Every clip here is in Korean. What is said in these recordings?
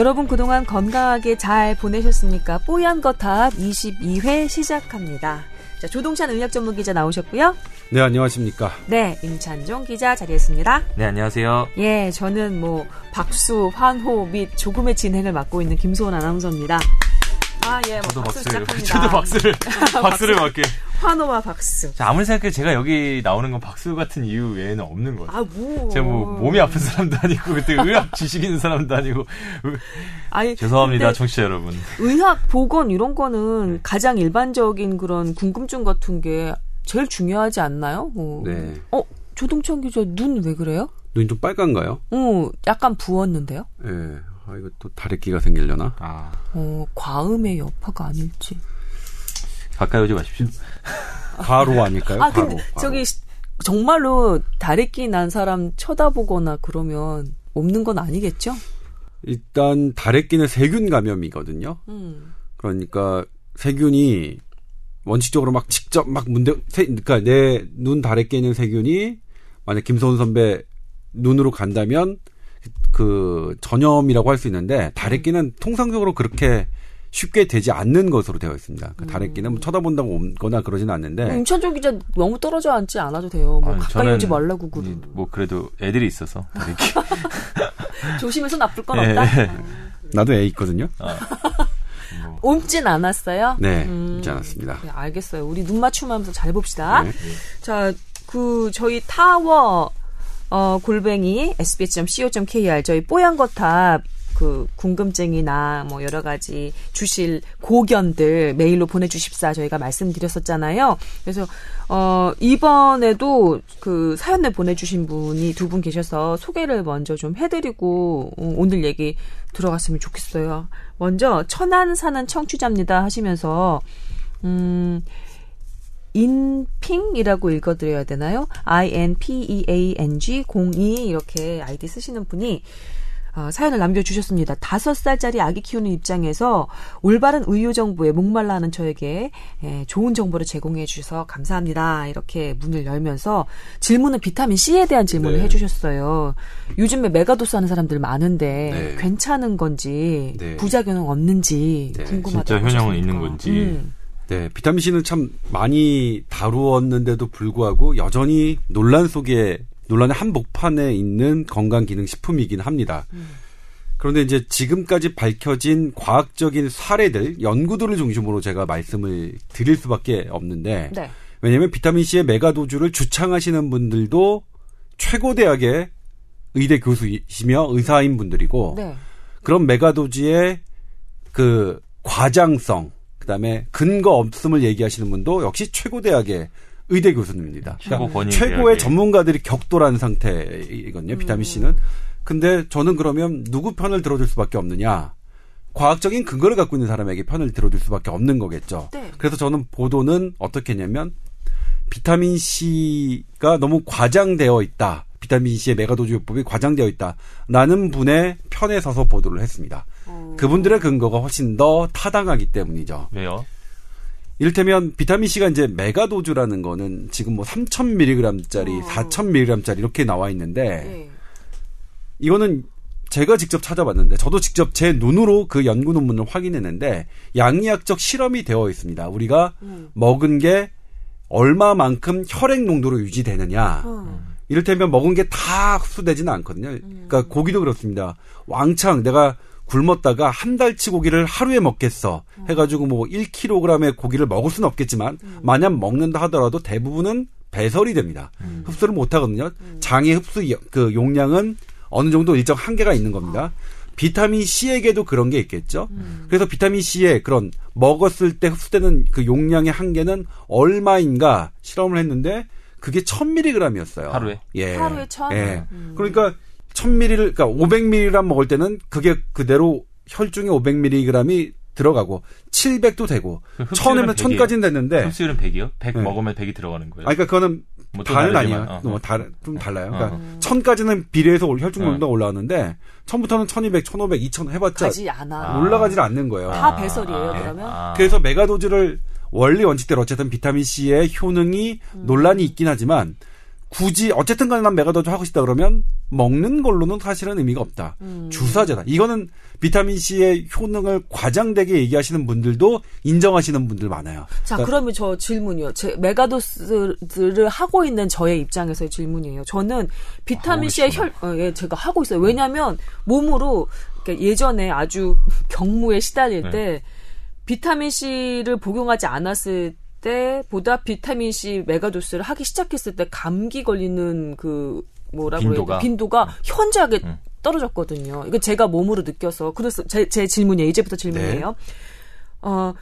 여러분 그동안 건강하게 잘 보내셨습니까? 뽀얀 거탑 22회 시작합니다. 자, 조동찬 의학 전문 기자 나오셨고요. 네, 안녕하십니까. 네, 임찬종 기자 자리했습니다. 네, 안녕하세요. 예, 저는 뭐 박수, 환호 및 조금의 진행을 맡고 있는 김소원 아나운서입니다. 아, 예, 뭐 저도 박수 박수를, 시작합니다. 저도 박수를, 박수를 맞게. 환호와 박수. 자, 아무리 생각해도 제가 여기 나오는 건 박수 같은 이유 외에는 없는 것 같아요. 아, 뭐. 제가 뭐 몸이 아픈 사람도 아니고 그때 의학 지식 있는 사람도 아니고 아니, 죄송합니다 청취자 여러분 의학 보건 이런 거는 가장 일반적인 그런 궁금증 같은 게 제일 중요하지 않나요? 어. 네. 어, 조동찬 기자 눈 왜 그래요? 눈이 좀 빨간가요? 어, 약간 부었는데요? 예. 아, 이거 또 다래끼가 생기려나? 아 어, 과음의 여파가 아닐지. 가까이 오지 마십시오 과로 아닐까요? 아, 과로. 근데 과로. 저기 시- 정말로 다래끼 난 사람 쳐다보거나 그러면 없는 건 아니겠죠? 일단 다래끼는 세균 감염이거든요. 음. 그러니까 세균이 원칙적으로 막 직접 막 문제 세, 그러니까 내 눈 다래끼에 있는 세균이 만약 김소은 선배 눈으로 간다면 그 전염이라고 할 수 있는데 다래끼는 통상적으로 그렇게 쉽게 되지 않는 것으로 되어 있습니다. 그 다래끼는 뭐 쳐다본다고 오거나 그러지는 않는데 임찬종 기자 너무 떨어져 앉지 않아도 돼요. 뭐 아니, 가까이 오지 말라고 그러. 뭐 그래도 애들이 있어서 이렇게 조심해서 나쁠 건 예. 없다. 나도 애 있거든요. 옮진 않았어요? 네, 음. 있지 않았습니다. 네, 알겠어요. 우리 눈 맞춤하면서 잘 봅시다. 네. 자, 그 저희 타워 어 골뱅이 sbs.co.kr 저희 뽀얀 거탑 그 궁금증이나 뭐 여러 가지 주실 고견들 메일로 보내주십사 저희가 말씀드렸었잖아요. 그래서 어 이번에도 그 사연을 보내주신 분이 두 분 계셔서 소개를 먼저 좀 해드리고 어, 오늘 얘기 들어갔으면 좋겠어요. 먼저 천안 사는 청취자입니다 하시면서 음. 인핑이라고 읽어드려야 되나요? I-N-P-E-A-N-G 02 이렇게 아이디 쓰시는 분이 어, 사연을 남겨주셨습니다. 다섯 살짜리 아기 키우는 입장에서 올바른 의료 정보에 목말라 하는 저에게 예, 좋은 정보를 제공해 주셔서 감사합니다. 이렇게 문을 열면서 질문은 비타민 C에 대한 질문을 네. 해주셨어요. 요즘에 메가도스 하는 사람들 많은데 네. 괜찮은 건지 네. 부작용은 없는지 네, 궁금하다고 진짜 하셨으니까. 있는 건지. 음. 네, 비타민 C는 참 많이 다루었는데도 불구하고 여전히 논란 속에 논란의 한복판에 있는 건강기능식품이긴 합니다. 그런데 이제 지금까지 밝혀진 과학적인 사례들, 연구들을 중심으로 제가 말씀을 드릴 수밖에 없는데 네. 왜냐하면 비타민 C의 메가도주를 주창하시는 분들도 최고 대학의 의대 교수이시며 의사인 분들이고 네. 그런 메가도지의 그 과장성, 그다음에 근거 없음을 얘기하시는 분도 역시 최고 대학의 의대 교수님입니다. 최고 권위 최고의. 전문가들이 격돌한 상태이거든요. 비타민 C는. 근데 저는 그러면 누구 편을 들어줄 수밖에 없느냐? 과학적인 근거를 갖고 있는 사람에게 편을 들어줄 수밖에 없는 거겠죠. 네. 그래서 저는 보도는 어떻게 했냐면 비타민 C가 너무 과장되어 있다. 비타민 C의 메가도주요법이 과장되어 있다. 라는 분의 편에 서서 보도를 했습니다. 그분들의 근거가 훨씬 더 타당하기 때문이죠. 왜요? 이를테면 비타민 C가 이제 메가도주라는 거는 지금 뭐 3,000mg짜리, 어. 4,000mg짜리 이렇게 나와 있는데 네. 이거는 제가 직접 찾아봤는데 저도 직접 제 눈으로 그 연구 논문을 확인했는데 양리학적 실험이 되어 있습니다. 우리가 음. 먹은 게 얼마만큼 혈액 농도로 유지되느냐. 어. 이를테면 먹은 게 다 흡수되지는 않거든요. 그러니까 고기도 그렇습니다. 왕창 내가 굶었다가 한 달치 고기를 하루에 먹겠어 해가지고 뭐 1kg의 고기를 먹을 수는 없겠지만 만약 먹는다 하더라도 대부분은 배설이 됩니다. 흡수를 못 하거든요. 장의 흡수 여- 그 용량은 어느 정도 일정 한계가 있는 겁니다. 비타민 C에게도 그런 게 있겠죠. 그래서 비타민 C의 그런 먹었을 때 흡수되는 그 용량의 한계는 얼마인가 실험을 했는데 그게 1000mg이었어요. 하루에? 예. 하루에 1000? 예. 음. 그러니까 1000ml를 그러니까 500mg 먹을 때는 그게 그대로 혈중에 500mg이 들어가고 700도 되고 그 흡수율은 1000이면 1000까지는 됐는데 흡수율은 100이요? 100 네. 먹으면 100이 들어가는 거예요? 아 그러니까 그거는 뭐또 다는 아니에요. 어. 뭐 다른 좀 달라요. 그러니까 어. 1000까지는 비례해서 올- 혈중 어. 농도가 올라왔는데 1000부터는 1200, 1500, 2000 해봤자 가지 않아. 아. 올라가질 않는 거예요. 다 배설이에요, 아, 그러면? 아. 그래서 megadose를 원리 원칙대로 어쨌든 비타민 C의 효능이 논란이 있긴 하지만 굳이 어쨌든 간에 난 megadose 하고 싶다 그러면 먹는 걸로는 사실은 의미가 없다. 주사제다. 이거는 비타민 C의 효능을 과장되게 얘기하시는 분들도 인정하시는 분들 많아요. 자, 그러니까 그러면 저 질문이요. 제 megadose를 하고 있는 저의 입장에서의 질문이에요. 저는 비타민 C의 혈, 어, 예, 제가 하고 있어요. 왜냐하면 몸으로 그러니까 예전에 아주 격무에 시달릴 네. 때 비타민 C를 복용하지 않았을 때보다 비타민 C megadose를 하기 시작했을 때 감기 걸리는 그 뭐라고 해야 빈도가? 돼? 빈도가 현저하게 떨어졌거든요. 이거 제가 몸으로 느껴서 그래서 제, 제 질문이에요. 이제부터 질문이에요. 어,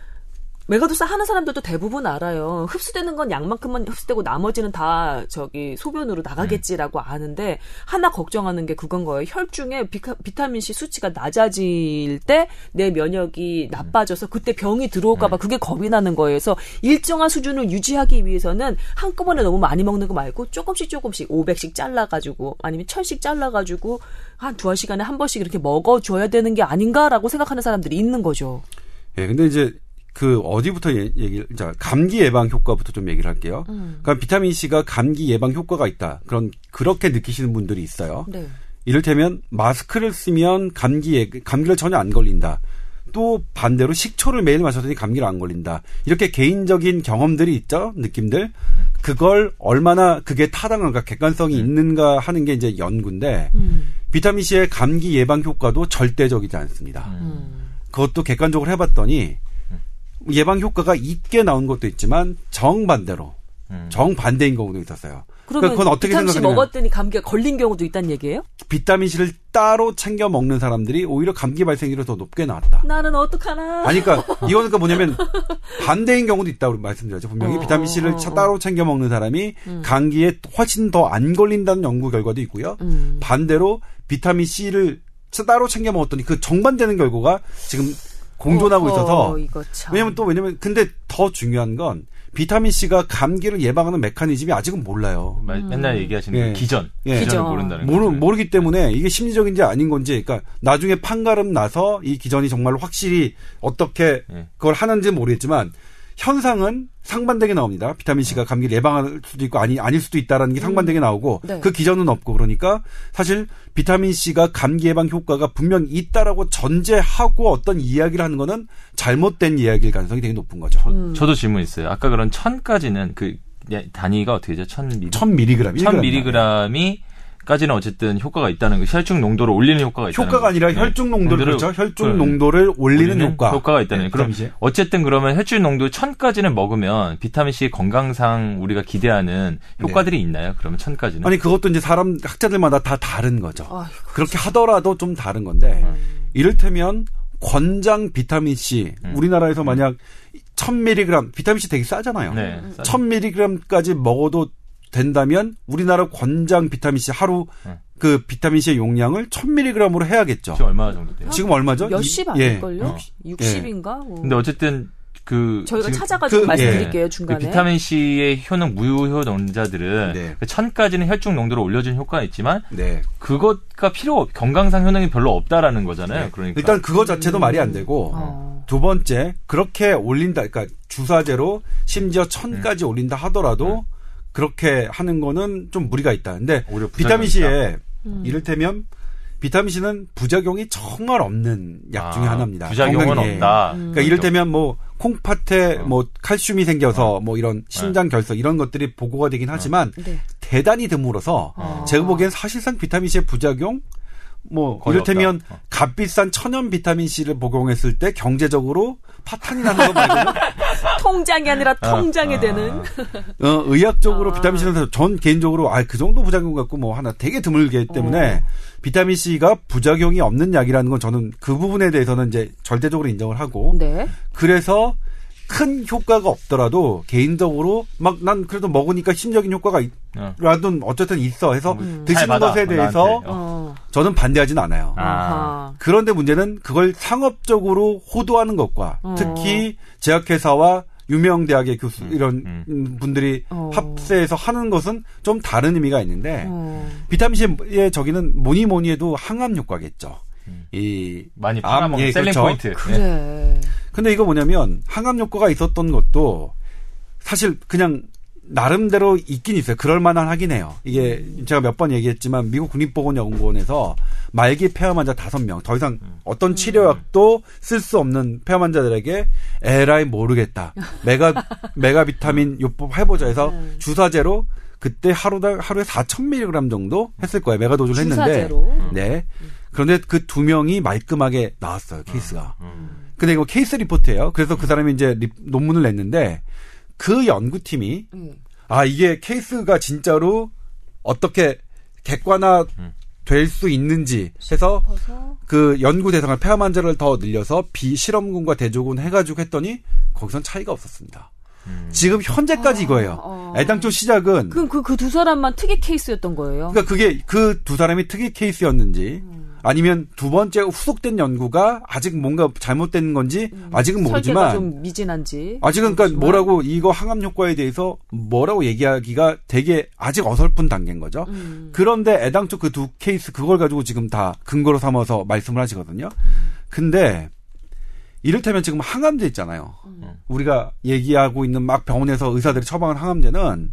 megadose 하는 사람들도 대부분 알아요. 흡수되는 건 양만큼만 흡수되고 나머지는 다 저기 소변으로 나가겠지라고 아는데 하나 걱정하는 게 그건 거예요. 혈중에 비카, 비타민 C 수치가 낮아질 때 내 면역이 나빠져서 그때 병이 들어올까봐 그게 겁이 나는 거예요. 그래서 일정한 수준을 유지하기 위해서는 한꺼번에 너무 많이 먹는 거 말고 조금씩 조금씩 500씩 잘라가지고 아니면 1000씩 잘라가지고 한 두어 시간에 한 번씩 이렇게 먹어줘야 되는 게 아닌가라고 생각하는 사람들이 있는 거죠. 예, 근데 이제 그 어디부터 얘- 얘기를 자 감기 예방 효과부터 좀 얘기를 할게요. 그러니까 비타민 C가 감기 예방 효과가 있다. 그런 그렇게 느끼시는 분들이 있어요. 네. 이를테면 마스크를 쓰면 감기에 감기를 전혀 안 걸린다. 또 반대로 식초를 매일 마셨더니 감기를 안 걸린다. 이렇게 개인적인 경험들이 있죠, 느낌들. 그걸 얼마나 그게 타당한가, 객관성이 있는가 하는 게 이제 연구인데, 비타민 C의 감기 예방 효과도 절대적이지 않습니다. 음. 그것도 객관적으로 해봤더니 예방 효과가 있게 나온 것도 있지만 정반대로 음. 정반대인 경우도 있었어요. 그러면 그건 어떻게 비타민 C 생각하냐? 먹었더니 감기가 걸린 경우도 있다는 얘기예요? 비타민 C를 따로 챙겨 먹는 사람들이 오히려 감기 발생률이 더 높게 나왔다. 나는 어떡하나? 아니, 그러니까 이거는 그러니까 뭐냐면 반대인 경우도 있다고 말씀드렸죠. 분명히 어, 비타민 C를 어, 어. 따로 챙겨 먹는 사람이 감기에 훨씬 더 안 걸린다는 연구 결과도 있고요. 음. 반대로 비타민 C를 따로 챙겨 먹었더니 그 정반되는 결과가 지금 공존하고 어허, 있어서 이거 참. 왜냐면 또 왜냐면 근데 더 중요한 건 비타민 C가 감기를 예방하는 메커니즘이 아직은 몰라요. 마- 맨날 얘기하시는 예. 그 기전. 예. 기전을 기전. 모른다는 모르, 거죠. 모르기 때문에 이게 심리적인지 아닌 건지, 그러니까 나중에 판가름 나서 이 기전이 정말 확실히 어떻게 예. 그걸 하는지 는 모르겠지만 현상은 상반되게 나옵니다. 비타민 C가 감기를 예방할 수도 있고 아니 아닐 수도 있다라는 게 상반되게 나오고 네. 그 기전은 없고 그러니까 사실 비타민 C가 감기 예방 효과가 분명 있다라고 전제하고 어떤 이야기를 하는 거는 잘못된 이야기일 가능성이 되게 높은 거죠. 음. 저 도 질문 있어요. 아까 그런 천까지는 그 예, 단위가 어떻게 되죠? 천 미리. 1000mg. 1000 미리그램이 까지는 어쨌든 효과가 있다는 거. 혈중 농도를 올리는 효과가 있다는 효과가 아니라 거. 혈중 농도를 그렇죠. 혈중 그- 농도를 올리는 효과. 효과가 있다는 네, 거. 그럼 C. 어쨌든 그러면 혈중 농도 1000까지는 먹으면 비타민 C 건강상 우리가 기대하는 효과들이 있나요? 그러면 1000까지는? 아니 그것도 이제 사람 학자들마다 다 다른 거죠. 아이고. 그렇게 하더라도 좀 다른 건데 이를테면 권장 비타민 C 우리나라에서 만약 1000mg 비타민 C 되게 싸잖아요. 네. 1000mg까지 먹어도 된다면 우리나라 권장 비타민 C 하루 네. 그 비타민 C의 용량을 1000mg으로 해야겠죠. 지금 얼마 정도 돼요? 지금 얼마죠? 몇십 이- 예. 아닐걸요? 60인가? 뭐. 근데 어쨌든 그 저희가 찾아가지고 그- 말씀드릴게요 그 중간에. 비타민 C의 효능 무효 농자들은 네. 그 1000까지는 혈중 농도를 올려주는 효과가 있지만 네. 그것가 필요 없, 건강상 효능이 별로 없다라는 거잖아요. 그러니까 일단 그거 자체도 말이 안 되고 어. 두 번째 그렇게 올린다 그러니까 주사제로 심지어 천까지 올린다 하더라도 그렇게 하는 거는 좀 무리가 있다. 근데 오히려 비타민 C에 이를테면 비타민 C는 부작용이 정말 없는 약 중에 아, 하나입니다. 부작용은 건강에. 없다. 그러니까 이를테면 뭐 콩팥에 어. 뭐 칼슘이 생겨서 뭐 이런 심장 결석 이런 것들이 보고가 되긴 하지만 네. 대단히 드물어서 어. 제가 보기엔 사실상 비타민 C의 부작용 뭐 이를테면. 어. 값비싼 천연 비타민 C를 복용했을 때 경제적으로 파탄이 나는 거 말고는 통장이 아니라 통장이 아. 되는. 어, 의학적으로 아. 비타민 C는 전 개인적으로 아 그 정도 부작용 갖고 뭐 하나 되게 드물기 때문에 비타민 C가 부작용이 없는 약이라는 건 저는 그 부분에 대해서는 이제 절대적으로 인정을 하고 네. 그래서 큰 효과가 없더라도 개인적으로 막 난 그래도 먹으니까 심적인 효과가 어. 라도 어쨌든 있어 해서 잘 드시는 것에 대해서 나한테. 어. 어. 저는 반대하진 않아요. 아. 그런데 문제는 그걸 상업적으로 호도하는 것과 어. 특히 제약회사와 유명 대학의 교수 이런 음. 음, 분들이 어. 합세해서 하는 것은 좀 다른 의미가 있는데 어. 비타민 C의 저기는 뭐니 뭐니 해도 항암 효과겠죠. 음. 이 많이 암, 팔아먹는 예, selling 그렇죠. 포인트. 네. 그래. 근데 이거 뭐냐면 항암 효과가 있었던 것도 사실 그냥 나름대로 있긴 있어요. 그럴 만한 하긴 해요. 이게 제가 몇 번 얘기했지만 미국 국립보건연구원에서 말기 폐암 환자 다섯 명 더 이상 어떤 치료약도 쓸 수 없는 폐암 환자들에게 에라이 모르겠다. mega mega 비타민 요법 해보자 해서 네. 주사제로 그때 하루당 하루에 4,000mg 정도 했을 거예요. megadose를 했는데 주사제로. 네. 그런데 그 두 명이 말끔하게 나았어요. 케이스가. 음. 근데 이거 case report예요. 그래서 그 사람이 이제 리- 논문을 냈는데 그 연구팀이 음. 아 이게 케이스가 진짜로 어떻게 객관화 될수 있는지 해서 그 연구 대상을 폐암 환자를 더 늘려서 비실험군과 대조군 해가지고 했더니 거기선 차이가 없었습니다. 음. 지금 현재까지 이거예요. 어. 애당초 시작은 그럼 그 그 두 사람만 특이 케이스였던 거예요. 그러니까 그게 그 두 사람이 특이 케이스였는지 아니면 두 번째 후속된 연구가 아직 뭔가 잘못된 건지 아직은 설계가 모르지만 좀 미진한지. 아직은 그러니까 모르지만. 뭐라고 이거 항암 효과에 대해서 뭐라고 얘기하기가 되게 아직 어설픈 단계인 거죠. 음. 그런데 애당초 그 두 케이스 그걸 가지고 지금 다 근거로 삼아서 말씀을 하시거든요. 근데 이를테면 지금 항암제 있잖아요. 우리가 얘기하고 있는 막 병원에서 의사들이 처방한 항암제는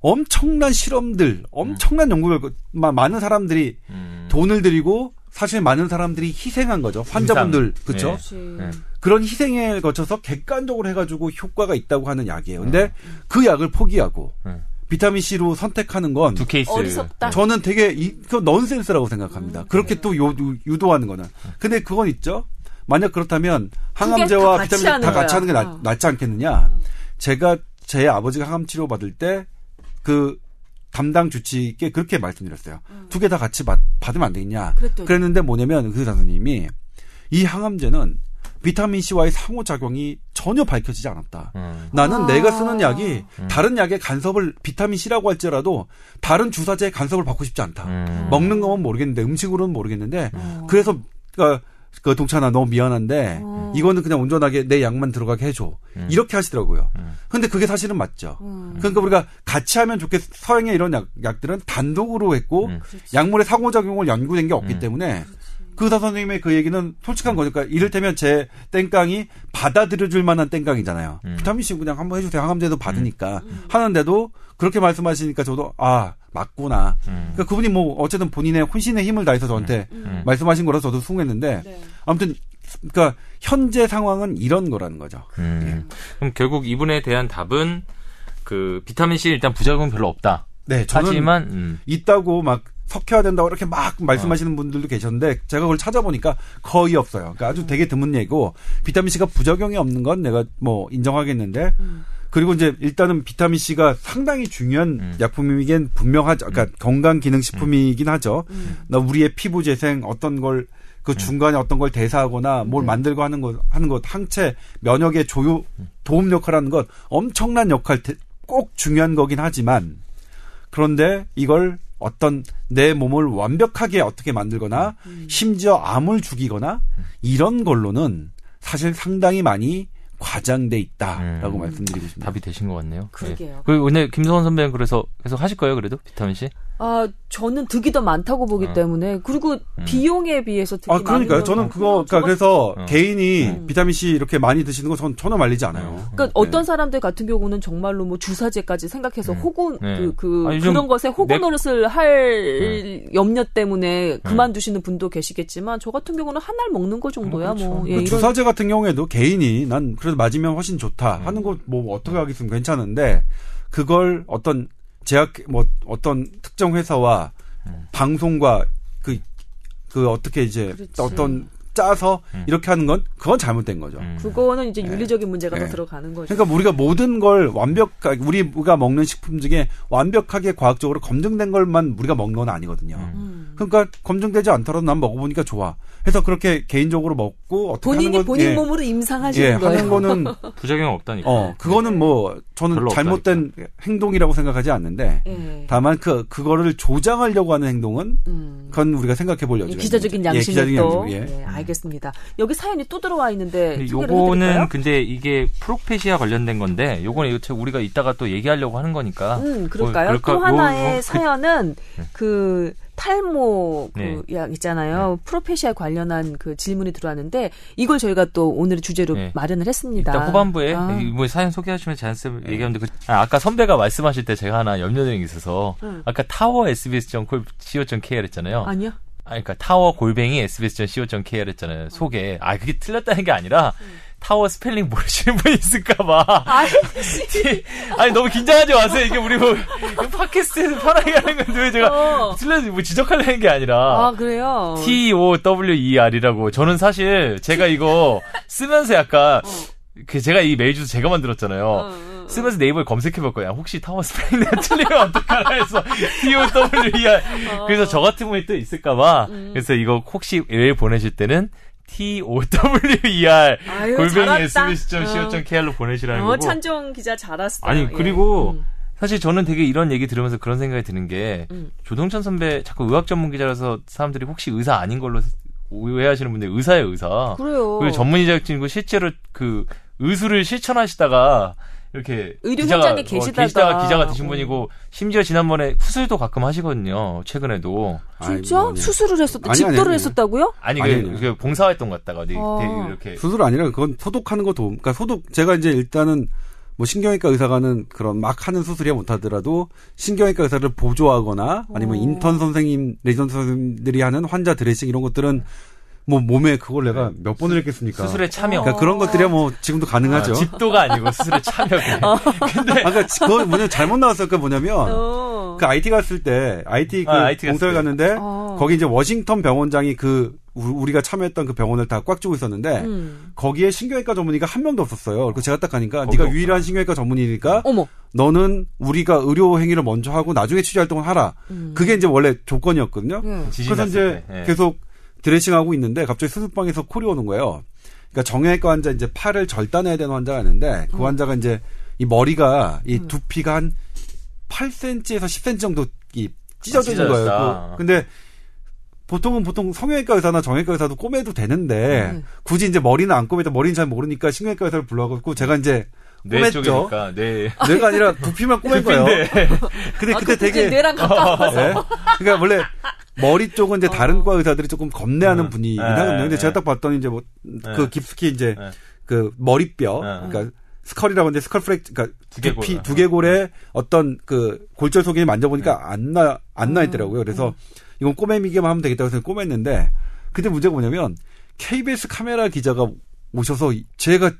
엄청난 실험들, 엄청난 연구를 마- 많은 사람들이 음. 돈을 들이고 사실 많은 사람들이 희생한 거죠. 환자분들. 그렇죠. 네. 네. 그런 희생을 거쳐서 객관적으로 해가지고 효과가 있다고 하는 약이에요. 근데 그 약을 포기하고 네. 비타민 C로 선택하는 건 두 케이스. 어리석다. 저는 되게 이, 그 넌센스라고 생각합니다. 그렇게 또 요, 유도하는 거는. 근데 그건 있죠. 만약 그렇다면 항암제와 비타민 하는 다 같이. 하는 게 낫, 어. 낫지 않겠느냐. 제가 제 아버지가 항암 치료 받을 때 그 담당 주치의께 그렇게 말씀드렸어요. 두개 다 같이 받, 받으면 안 되겠냐. 그랬더니. 그랬는데 뭐냐면 그 선생님이 이 항암제는 비타민 C와의 상호작용이 전혀 밝혀지지 않았다. 음. 나는 아. 내가 쓰는 약이 다른 약의 간섭을 비타민 C라고 할지라도 다른 주사제의 간섭을 받고 싶지 않다. 음. 먹는 거면 모르겠는데 음식으로는 모르겠는데 그래서 그러니까 그 동찬아 너무 미안한데 어. 이거는 그냥 온전하게 내 약만 들어가게 해줘 이렇게 하시더라고요. 음. 근데 그게 사실은 맞죠. 음. 그러니까 우리가 같이 하면 좋겠 서양의 이런 약, 약들은 단독으로 했고 음. 약물의 상호작용을 연구된 게 없기 음. 때문에 그 의사 선생님의 그 얘기는 솔직한 거니까 이를테면 제 땡깡이 받아들여줄 만한 땡깡이잖아요. 음. 비타민 C 그냥 한번 해주세요. 항암제도 받으니까 하는데도 그렇게 말씀하시니까 저도 아 맞구나. 음. 그러니까 그분이 뭐 어쨌든 본인의 혼신의 힘을 다해서 저한테 음. 말씀하신 거라서 저도 숭했는데 네. 아무튼 그러니까 현재 상황은 이런 거라는 거죠. 음. 그럼 결국 이분에 대한 답은 그 비타민 C 일단 부작용 별로 없다. 네, 저는 하지만 음. 있다고 막 섞여야 된다고 이렇게 막 말씀하시는 분들도 계셨는데 제가 그걸 찾아보니까 거의 없어요. 그러니까 아주 되게 드문 얘기고 비타민 C가 부작용이 없는 건 내가 뭐 인정하겠는데 그리고 이제 일단은 비타민 C가 상당히 중요한 음. 약품이긴 분명하죠. 그러니까 건강 기능 식품이긴 하죠. 음. 나 우리의 피부 재생 어떤 걸 그 중간에 어떤 걸 대사하거나 뭘 네. 만들고 하는 것 하는 것 항체 면역의 조요 도움 역할하는 것 엄청난 역할 대- 꼭 중요한 거긴 하지만 그런데 이걸 어떤 내 몸을 완벽하게 어떻게 만들거나 심지어 암을 죽이거나 이런 걸로는 사실 상당히 많이 과장돼 있다라고 음. 말씀드리고 싶습니다. 답이 되신 것 같네요. 그러게요. 네. 그리고 오늘 김성원 선배는 그래서 계속 하실 거예요, 그래도 비타민 C? 아, 저는 득이 더 많다고 보기 어. 때문에 그리고 비용에 비해서 득이 아, 그러니까요. 저는 건 그거, 그러니까 그래서 어. 개인이 음. 비타민 C 이렇게 많이 드시는 거전 전혀 말리지 않아요. 그러니까 어떤 사람들 같은 경우는 정말로 뭐 주사제까지 생각해서 음. 호구 네. 그, 그 아니, 좀 그런 것에 호구 내- 노릇을 할 염려 때문에 그만두시는 분도 계시겠지만 저 같은 경우는 한 알 먹는 거 정도야 어, 그렇죠. 뭐그 예, 이런 주사제 같은 경우에도 개인이 난 그래도 맞으면 훨씬 좋다 음. 하는 거 뭐 어떻게 하겠으면 괜찮은데 그걸 어떤 제약 뭐 어떤 특정 회사와 음. 방송과 그그 어떻게 이제 그렇지. 어떤 짜서 음. 이렇게 하는 건 그건 잘못된 거죠. 음. 그거는 이제 윤리적인 문제가 네. 더 들어가는 거죠. 그러니까 우리가 모든 걸 완벽하게 우리가 먹는 식품 중에 완벽하게 과학적으로 검증된 것만 우리가 먹는 건 아니거든요. 음. 그러니까 검증되지 않더라도 난 먹어보니까 좋아. 해서 그렇게 개인적으로 먹고 어떻게 본인이 하는 건, 본인 예, 몸으로 임상하시는 예, 거예요. 하는 거는 부작용 없다니까. 어 그거는 뭐 저는 잘못된 행동이라고 생각하지 않는데 예. 다만 그 그거를 조장하려고 하는 행동은 음. 그건 우리가 생각해 볼 예, 여지가 기자적인 거죠. 예, 양심이 기자적인 또 양심, 예. 예, 알겠습니다. 여기 사연이 또 들어와 있는데 요거는? 근데 이게 프로페시아 관련된 건데 요거는 이거 우리가 이따가 또 얘기하려고 하는 거니까. 음, 그럴까요? 뭐, 그럴까? 또 하나의 요- 요- 그- 사연은 그 탈모 네. 그약 있잖아요. 프로페시아 관련한 그 질문이 들어왔는데 이걸 저희가 또 오늘의 주제로 네. 마련을 했습니다. 일단 후반부에 아. 네. 뭐 사연 소개하시면 자연스럽게 얘기하는데 그, 아, 아까 선배가 말씀하실 때 제가 하나 염려되는 게 있어서 응. 아까 타워 sbs.co.kr 했잖아요. 아니요. 아, 그러니까 타워 골뱅이 sbs.co.kr 했잖아요. 소개. 아, 그게 틀렸다는 게 아니라 타워 스펠링 모르시는 분 있을까봐. 아니 너무 긴장하지 마세요. 이게 우리 뭐 팟캐스트에서 편하게 하는 건데 왜 제가 어. 틀려서 뭐 지적하려는 게 아니라. 아, 그래요. T O W E R이라고 저는 사실 제가 이거 쓰면서 약간 그 제가 이 메일 주소 제가 만들었잖아요. 어, 쓰면서 네이버에 검색해볼 거야. 혹시 타워 스펠링 내가 틀리면 어떡하나 해서 T O W E R. 그래서 저 같은 분이 또 있을까봐. 그래서 이거 혹시 메일 보내실 때는 T O W R 아유, 골뱅이 sbs.co.kr로 보내시라는 어, 거고. 찬종 기자 잘했어요. 아니 예. 그리고 음. 사실 저는 되게 이런 얘기 들으면서 그런 생각이 드는 게 음. 조동찬 선배 자꾸 의학 전문 기자라서 사람들이 혹시 의사 아닌 걸로 오해하시는 분들 의사예요 의사. 그래요. 그리고 전문의 자격증이고 실제로 그 의술을 실천하시다가 이렇게 의료 기자가, 현장에 어, 계시다가. 계시다가 기자가 되신 어. 분이고 심지어 지난번에 수술도 가끔 하시거든요 최근에도 진짜 뭐, 네. 수술을 했었다. 아니, 집도를 아니, 아니. 했었다고요? 아니 아니, 그, 아니. 그 봉사활동 갔다가 어디 어. 되게 이렇게 수술 아니라 그건 소독하는 거 도움. 그러니까 소독 제가 이제 일단은 뭐 신경외과 의사가는 그런 막 하는 수술이야 못하더라도 신경외과 의사를 보조하거나 아니면 어. 인턴 선생님, 레지던트 선생님들이 하는 환자 드레싱 이런 것들은 뭐 몸에 그걸 내가 몇 번을 했겠습니까? 수술에 참여 그러니까 그런 것들이야 뭐 지금도 가능하죠. 아, 집도가 아니고 수술에 참여 근데 아까 그러니까 그거 뭐냐 잘못 나왔을까 뭐냐면 어. 그 IT 갔을 때 IT 그 아, IT 때. 갔는데 어. 거기 이제 워싱턴 병원장이 그 우- 우리가 참여했던 그 병원을 다 꽉 쥐고 있었는데 음. 거기에 신경외과 전문의가 한 명도 없었어요. 그래서 제가 딱 가니까 네가 없구나. 유일한 신경외과 전문의니까 어머. 너는 우리가 의료 행위를 먼저 하고 나중에 취재 활동을 하라. 음. 그게 이제 원래 조건이었거든요. 음. 그래서 이제. 예. 계속 드레싱하고 있는데 갑자기 수술방에서 콜이 오는 거예요. 그러니까 정형외과 환자 이제 팔을 절단해야 되는 환자가 있는데 음. 그 환자가 이제 이 머리가 이 두피가 한 8cm에서 10cm 정도 이 찢어져 있는 거예요. 그- 근데 보통은 보통 성형외과 의사나 정형외과 의사도 꼬매도 되는데 음. 굳이 이제 머리는 안 꼬매도 머리는 잘 모르니까 신경외과 의사를 불러갖고 제가 이제 뇌 꼬맸죠. 쪽이니까 네. 뇌가 아니라 두피만 꼬맨 거예요. 근데 아, 그때 그 되게 뇌랑 가까워서. 예? 그러니까 원래 머리 쪽은 이제 다른 과 의사들이 조금 겁내하는 음. 분위기긴 예, 하거든요. 근데 예. 제가 딱 봤더니 이제 뭐그 예. 깊숙이 이제 예. 그 머리뼈, 예. 그러니까 skull이라고 하는데 skull frac, 그러니까 두개골. 두피 두개골에 어떤 그 골절 소견이 만져보니까 안 나 안나 있더라고요. 그래서 이건 꼬매미기만 하면 되겠다고 해서 꼬맸는데 근데 문제가 뭐냐면 KBS 카메라 기자가 오셔서 제가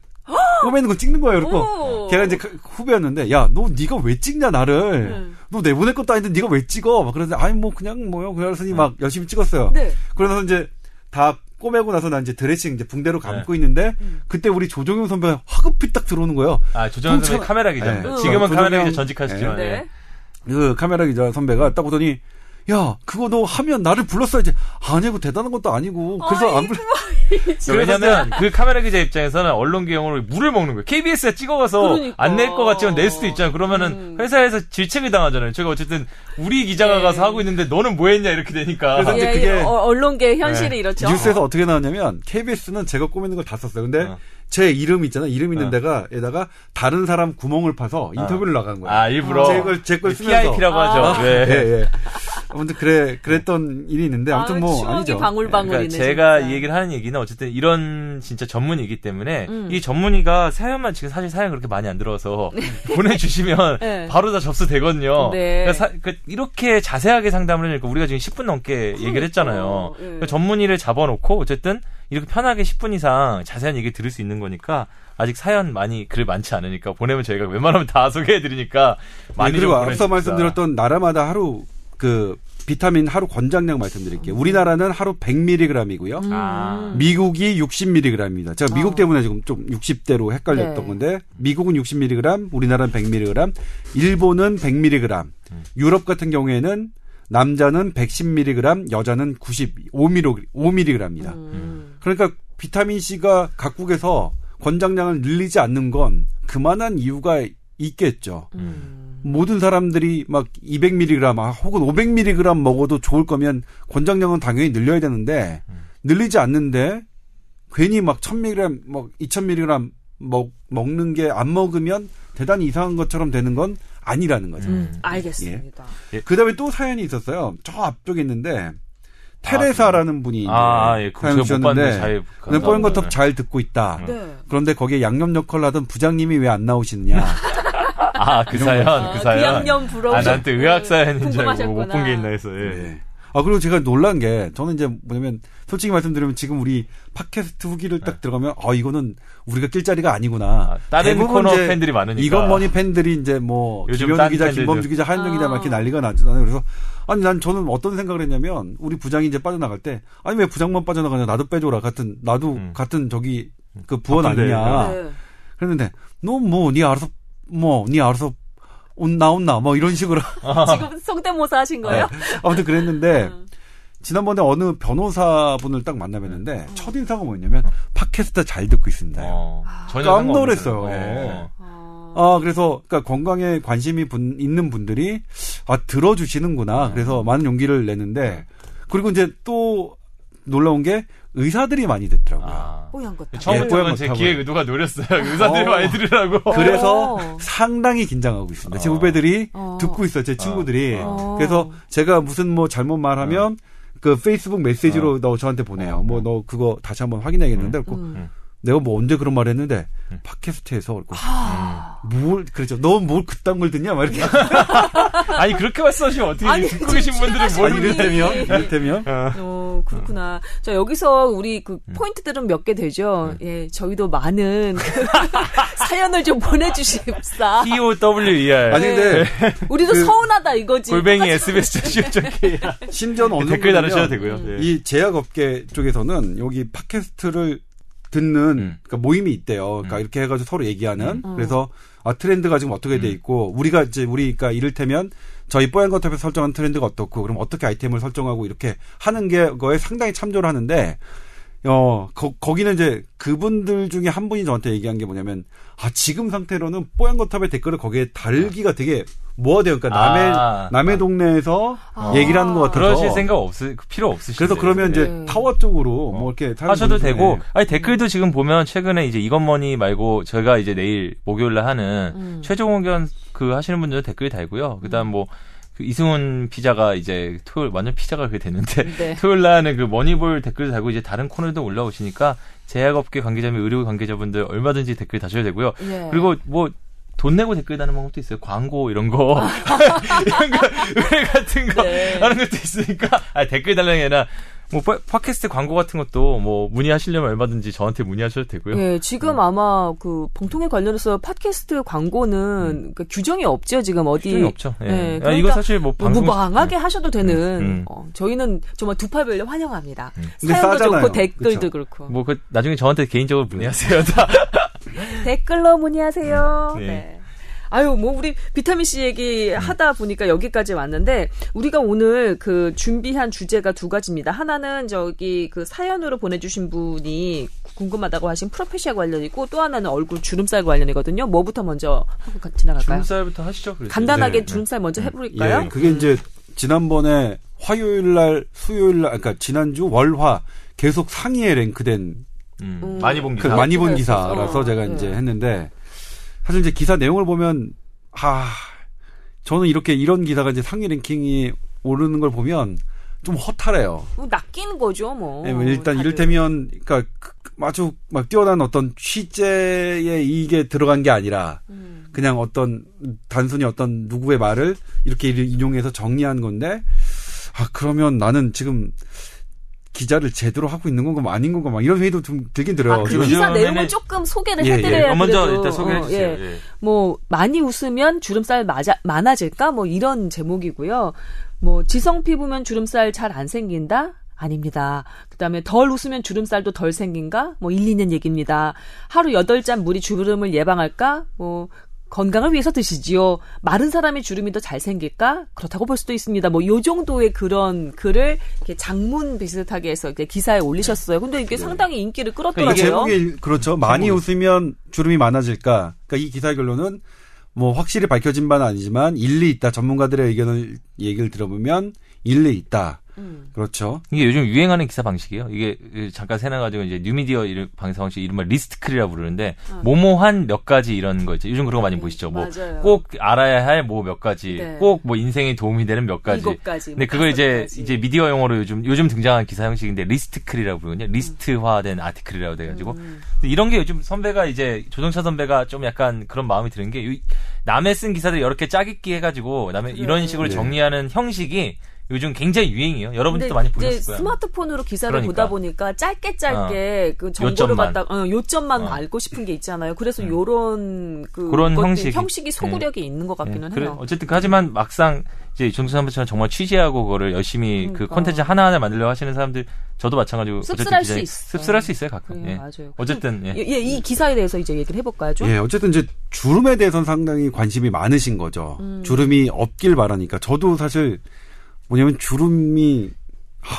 꼬매는 거 찍는 거예요. 그리고 오. 걔가 이제 그 후배였는데 야 너 네가 왜 찍냐 나를 음. 너 내보낼 것도 아닌데 네가 왜 찍어 막 그러는데 아니 뭐 그냥 뭐요 그래서니 막 열심히 찍었어요 네. 그러면서 이제 다 꼬매고 나서 난 이제 드레싱 이제 붕대로 네. 감고 있는데 음. 그때 우리 조종용 선배가 화급히 딱 들어오는 거예요 아 조정현 선배 카메라 기자입니다. 네. 지금은 어, 카메라 기자 전직하시지만. 네. 예. 그 카메라 기자 선배가 딱 오더니 야 그거 너 하면 나를 불렀어야지 아니고 대단한 것도 아니고 그래서 안 불. 그 왜냐면 그 카메라 기자 입장에서는 언론 기용으로 물을 먹는 거예요. KBS에 찍어가서 그러니까. 안낼 것 같지만 낼 수도 있잖아요. 그러면은 음. 회사에서 질책을 당하잖아요. 제가 어쨌든 우리 기자가 네. 가서 하고 있는데 너는 뭐 했냐 이렇게 되니까. 그래서 이제 예, 그게- 예, 어, 언론계 현실이 네. 이렇죠. 뉴스에서 어 떻게 나왔냐면 KBS는 제가 꼬매는 걸 다 썼어요. 근데 어. 제 이름 있잖아. 이름 있는 어. 데가 에다가 다른 사람 구멍을 파서 인터뷰를 나간 거예요. 아 일부러 제 걸, 제걸 쓰면서. PIP라고 하죠. 아. 네. 예, 예. 아무튼 그래, 그랬던 일이 있는데, 아무튼 뭐, 추억이 아니죠. 방울방울이네. 그러니까 제가 진짜. 이 얘기를 하는 얘기는 어쨌든 이런 진짜 전문이기 때문에 음. 이 전문의가 사연만 지금 사실 사연 그렇게 많이 안 들어서 보내주시면 네. 바로 다 접수되거든요. 네. 그러니까 사- 그 이렇게 자세하게 상담을 해주니까 우리가 지금 10분 넘게 얘기를 했잖아요. 예. 그러니까 전문의를 잡아놓고 어쨌든 이렇게 편하게 10분 이상 자세한 얘기 들을 수 있는 거니까 아직 사연 많이 글 많지 않으니까 보내면 저희가 웬만하면 다 소개해드리니까 많이 네, 그리고 좀 앞서. 말씀드렸던 나라마다 하루, 그, 비타민 하루 권장량 말씀드릴게요. 우리나라는 하루 100mg이고요. 음. 아. 미국이 60mg입니다. 제가 미국 어. 때문에 지금 좀 60대로 헷갈렸던 네. 건데 미국은 60mg, 우리나라는 100mg, 일본은 100mg, 유럽 같은 경우에는 남자는 110mg, 여자는 95mg, 5mg입니다. 음. 그러니까 비타민 C가 각국에서 권장량을 늘리지 않는 건 그만한 이유가 있겠죠. 음. 모든 사람들이 막 200mg 아, 혹은 500mg 먹어도 좋을 거면 권장량은 당연히 늘려야 되는데 늘리지 않는데 괜히 막 1000mg, 뭐 2000mg 먹, 먹는 게 안 먹으면 대단히 이상한 것처럼 되는 건 아니라는 거죠. 음, 알겠습니다. 그 다음에 또 사연이 있었어요. 저 앞쪽에 있는데, 테레사라는 분이 이제 아, 아, 예. 그 사연 주셨는데, 뽀얀거탑 잘 듣고 있다. 네. 그런데 거기에 양념 역할 하던 부장님이 왜 안 나오시느냐. 아, 그 사연, 아, 그그 사연. 양념 부러워. 아, 나한테 의학 사연인 줄 알고 못. 본 게 있나 해서, 예. 네. 아, 그리고 제가 놀란 게, 저는 이제 뭐냐면, 솔직히 말씀드리면 지금 우리 팟캐스트 후기를 딱 들어가면, 아, 이거는 우리가 낄 자리가 아니구나. 네. 아, 다른 대부분 코너 이제 팬들이 많으니까. 이건머니 팬들이 이제 뭐, 요즘 김현우 딴 기자. 김범주 기자, 한정 기자 아. 막 이렇게 난리가 나잖아요. 그래서, 아니, 난 저는 어떤 생각을 했냐면, 우리 부장이 이제 빠져나갈 때, 아니, 왜 부장만 빠져나가냐, 나도 빼줘라. 같은, 나도 음. 같은 저기, 그 부원 바쁜데. 아니냐. 네. 그랬는데, 너 뭐, 니 알아서, 뭐, 니 알아서, 온나, 온나, 뭐, 이런 식으로. 지금 성대모사 하신 거예요? 아무튼 그랬는데 음. 지난번에 어느 변호사분을 딱 만나뵀는데 첫 인사가 뭐였냐면 팟캐스트 잘 듣고 있습니다. 어, 전혀 깜 상관없는 놀랐어요, 사람. 예. 어. 아, 아 그래서 그러니까 건강에 관심이 분- 있는 분들이 아 들어주시는구나. 그래서 많은 용기를 내는데 그리고 이제 또 놀라운 게 의사들이 많이 듣더라고요. 아. 뽀얀 것. 처음부터 뽀얀 제거 기획 타고요. 의도가 노렸어요. 의사들이 어. 많이 들으라고. 그래서 어. 상당히 긴장하고 있습니다. 제 어. 후배들이 어. 듣고 있어요. 제 친구들이. 어. 그래서 제가 무슨 뭐 잘못 말하면 그 페이스북 메시지로 너 저한테 보내요. 어. 뭐너 그거 다시 한번 확인해야겠는데. 그래서 음. 내가 뭐 언제 그런 말 했는데 음. 팟캐스트에서 그랬고 아. 뭘 그랬죠. 너 뭘 그딴 걸 듣냐? 막 이렇게. 아니, 그렇게 말씀하시면 어떻게 아니, 듣고 계신 분들이 지금 뭘 이를테면 예. 이를테면 어, 그렇구나. 자, 여기서 우리 그 음. 포인트들은 몇 개 되죠. 예, 저희도 많은 그 사연을 좀 보내주십사. TOWER. 아니 근데 우리도 그- 서운하다 이거지. 골뱅이 똑같이 SBS.co.kr. 심지어는 어느 댓글 달으셔도 되고요. 예. 이 제약업계 쪽에서는 여기 팟캐스트를 듣는 음. 그러니까 모임이 있대요. 그러니까 이렇게 해가지고 서로 얘기하는. 음. 그래서 아 트렌드가 지금 어떻게 돼 음. 있고 우리가 이제 우리가 이를테면 저희 뽀얀 거탑에서 설정한 트렌드가 어떻고 그럼 어떻게 아이템을 설정하고 이렇게 하는 게 거에 상당히 참조를 하는데 어 거, 거기는 이제 그분들 중에 한 분이 저한테 얘기한 게 뭐냐면 아 지금 상태로는 뽀얀 거탑의 댓글을 거기에 달기가 되게 뭐가 돼요. 그러니까 남의 아. 남의 동네에서 아. 얘기를 하는 것 같아서 그러실 생각 없으, 필요 없으시죠. 그래서 그러면 이제 네. 타워 쪽으로 뭐 이렇게 사연 하셔도 되고, 네. 아니, 댓글도 지금 보면 최근에 이제 이건머니 말고 저희가 이제 내일 목요일날 하는 음. 최종 의견 그 하시는 분들은 댓글 달고요. 그 다음 뭐, 그 이승훈 피자가 이제 토요일, 완전 피자가 그게 됐는데, 네. 토요일 날은 그 머니볼 댓글 달고 이제 다른 코너도 올라오시니까 제약업계 관계자 및 의료 관계자분들 얼마든지 댓글 다셔도 되고요. 예. 그리고 뭐, 돈 내고 댓글 다는 방법도 있어요. 광고 이런 거 이런 거 의뢰 같은 거 네. 하는 것도 있으니까 아, 댓글 달라는 게 아니라 뭐 팟- 팟캐스트 광고 같은 것도 뭐 문의하시려면 얼마든지 저한테 문의하셔도 되고요. 예, 지금 음. 아마 그 봉통에 관련해서 팟캐스트 광고는 그 규정이 없죠. 지금 어디 음. 규정이 없죠. 예. 예, 아, 그러니까 이거 사실 뭐뭐 방송 무방하게 하셔도 되는 음, 음. 어, 저희는 정말 두팔 벌려 환영합니다. 근데 사연도 싸잖아요. 좋고 댓글도 그쵸? 그렇고 뭐 그 나중에 저한테 개인적으로 문의하세요. 다. 댓글로 문의하세요. 네. 네. 아유, 뭐, 우리 비타민 C 얘기 하다 보니까 여기까지 왔는데, 우리가 오늘 그 준비한 주제가 두 가지입니다. 하나는 저기 그 사연으로 보내주신 분이 궁금하다고 하신 프로페시아 관련이고, 또 하나는 얼굴 주름살 관련이거든요. 뭐부터 먼저 하고 가- 지나갈까요? 주름살부터 하시죠. 그래서. 간단하게 네. 주름살 먼저 해볼까요? 예, 그게 이제 지난번에 화요일 날, 수요일 날, 그러니까 지난주 월화 계속 상위에 랭크된 음, 음. 많이 본그 기사. 많이 본. 기사라서 제가 네. 이제 했는데 사실 이제 기사 내용을 보면 아 저는 이렇게 이런 기사가 이제 상위 랭킹이 오르는 걸 보면 좀 허탈해요. 뭐 낚이는 거죠, 뭐. 예, 일단 다들. 이를테면 그러니까 그- 아주 막 뛰어난 어떤 취재에 이게 들어간 게 아니라 음. 그냥 어떤 단순히 어떤 누구의 말을 이렇게 인용해서 정리한 건데 아 그러면 나는 지금 기자를 제대로 하고 있는 건가 뭐 아닌 건가 막 이런 회의도 좀 들긴 들어요. 아, 그 기사 내용을 조금 소개를 예, 예. 해드려야 어, 먼저 그래도, 일단 소개해 어, 주세요. 예. 예. 뭐 많이 웃으면 주름살 맞아, 많아질까? 뭐 이런 제목이고요. 뭐 지성 피부면 주름살 잘 안 생긴다? 아닙니다. 그 다음에 덜 웃으면 주름살도 덜 생긴가? 뭐 1, 2년 얘기입니다. 하루 8잔 물이 주름을 예방할까? 뭐 건강을 위해서 드시지요. 마른 사람이 주름이 더 잘 생길까? 그렇다고 볼 수도 있습니다. 뭐 요 정도의 그런 글을 이렇게 장문 비슷하게 해서 이렇게 기사에 올리셨어요. 근데 이게 상당히 인기를 그러니까 끌었더라고요. 이 제목이 그렇죠. 많이 제목이- 웃으면 주름이 많아질까? 그러니까 이 기사의 결론은 뭐 확실히 밝혀진 바는 아니지만 일리 있다. 전문가들의 의견을 얘기를 들어보면 일리 있다. 음. 그렇죠. 이게 요즘 유행하는 기사 방식이에요. 이게 잠깐 새나가지고 이제 뉴미디어 방송 방식 이른바 listicle이라고 부르는데 모모한 몇 가지 이런 거 있죠. 요즘 그런 거 많이 보시죠. 뭐. 꼭 알아야 할 뭐 몇 가지, 네. 꼭뭐 인생에 도움이 되는 몇 가지. 가지, 근데 뭐 그걸 이제 가지. 이제 미디어 용어로 요즘 요즘 등장한 기사 형식인데 listicle이라고 부르거든요. 리스트화된 article이라고 돼가지고 음. 이런 게 요즘 선배가 이제 조동찬 선배가 좀 약간 그런 마음이 드는 게 이- 남의 쓴 기사들 여러 개 짜깁기 해가지고 남의 이런 식으로 네. 정리하는 형식이 요즘 굉장히 유행이에요. 여러분들도 많이 보셨을 거예요. 스마트폰으로 기사를 그러니까. 보다 보니까 짧게 짧게 그 정보를. 갖다 어, 요점만 어. 알고 싶은 게 있잖아요. 그래서 음. 요런 그 그런 것들, 형식이. 형식이 소구력이 있는 것 같기는 예, 그래, 해요. 어쨌든 하지만 막상 이제 조정차 선배처럼 정말 취재하고 그거를 열심히 그 그러니까. 콘텐츠 하나하나 만들려고 하시는 사람들 저도 마찬가지고 습쓸할 수 기자님 있어. 습쓸할 수 있어요 가끔. 네, 예. 맞아요. 어쨌든 예. 예, 예, 이 기사에 대해서 이제 얘기를 해볼까요, 좀? 예, 어쨌든 이제 주름에 대해서는 상당히 관심이 많으신 거죠. 음. 주름이 없길 바라니까. 저도 사실 뭐냐면 주름이 하,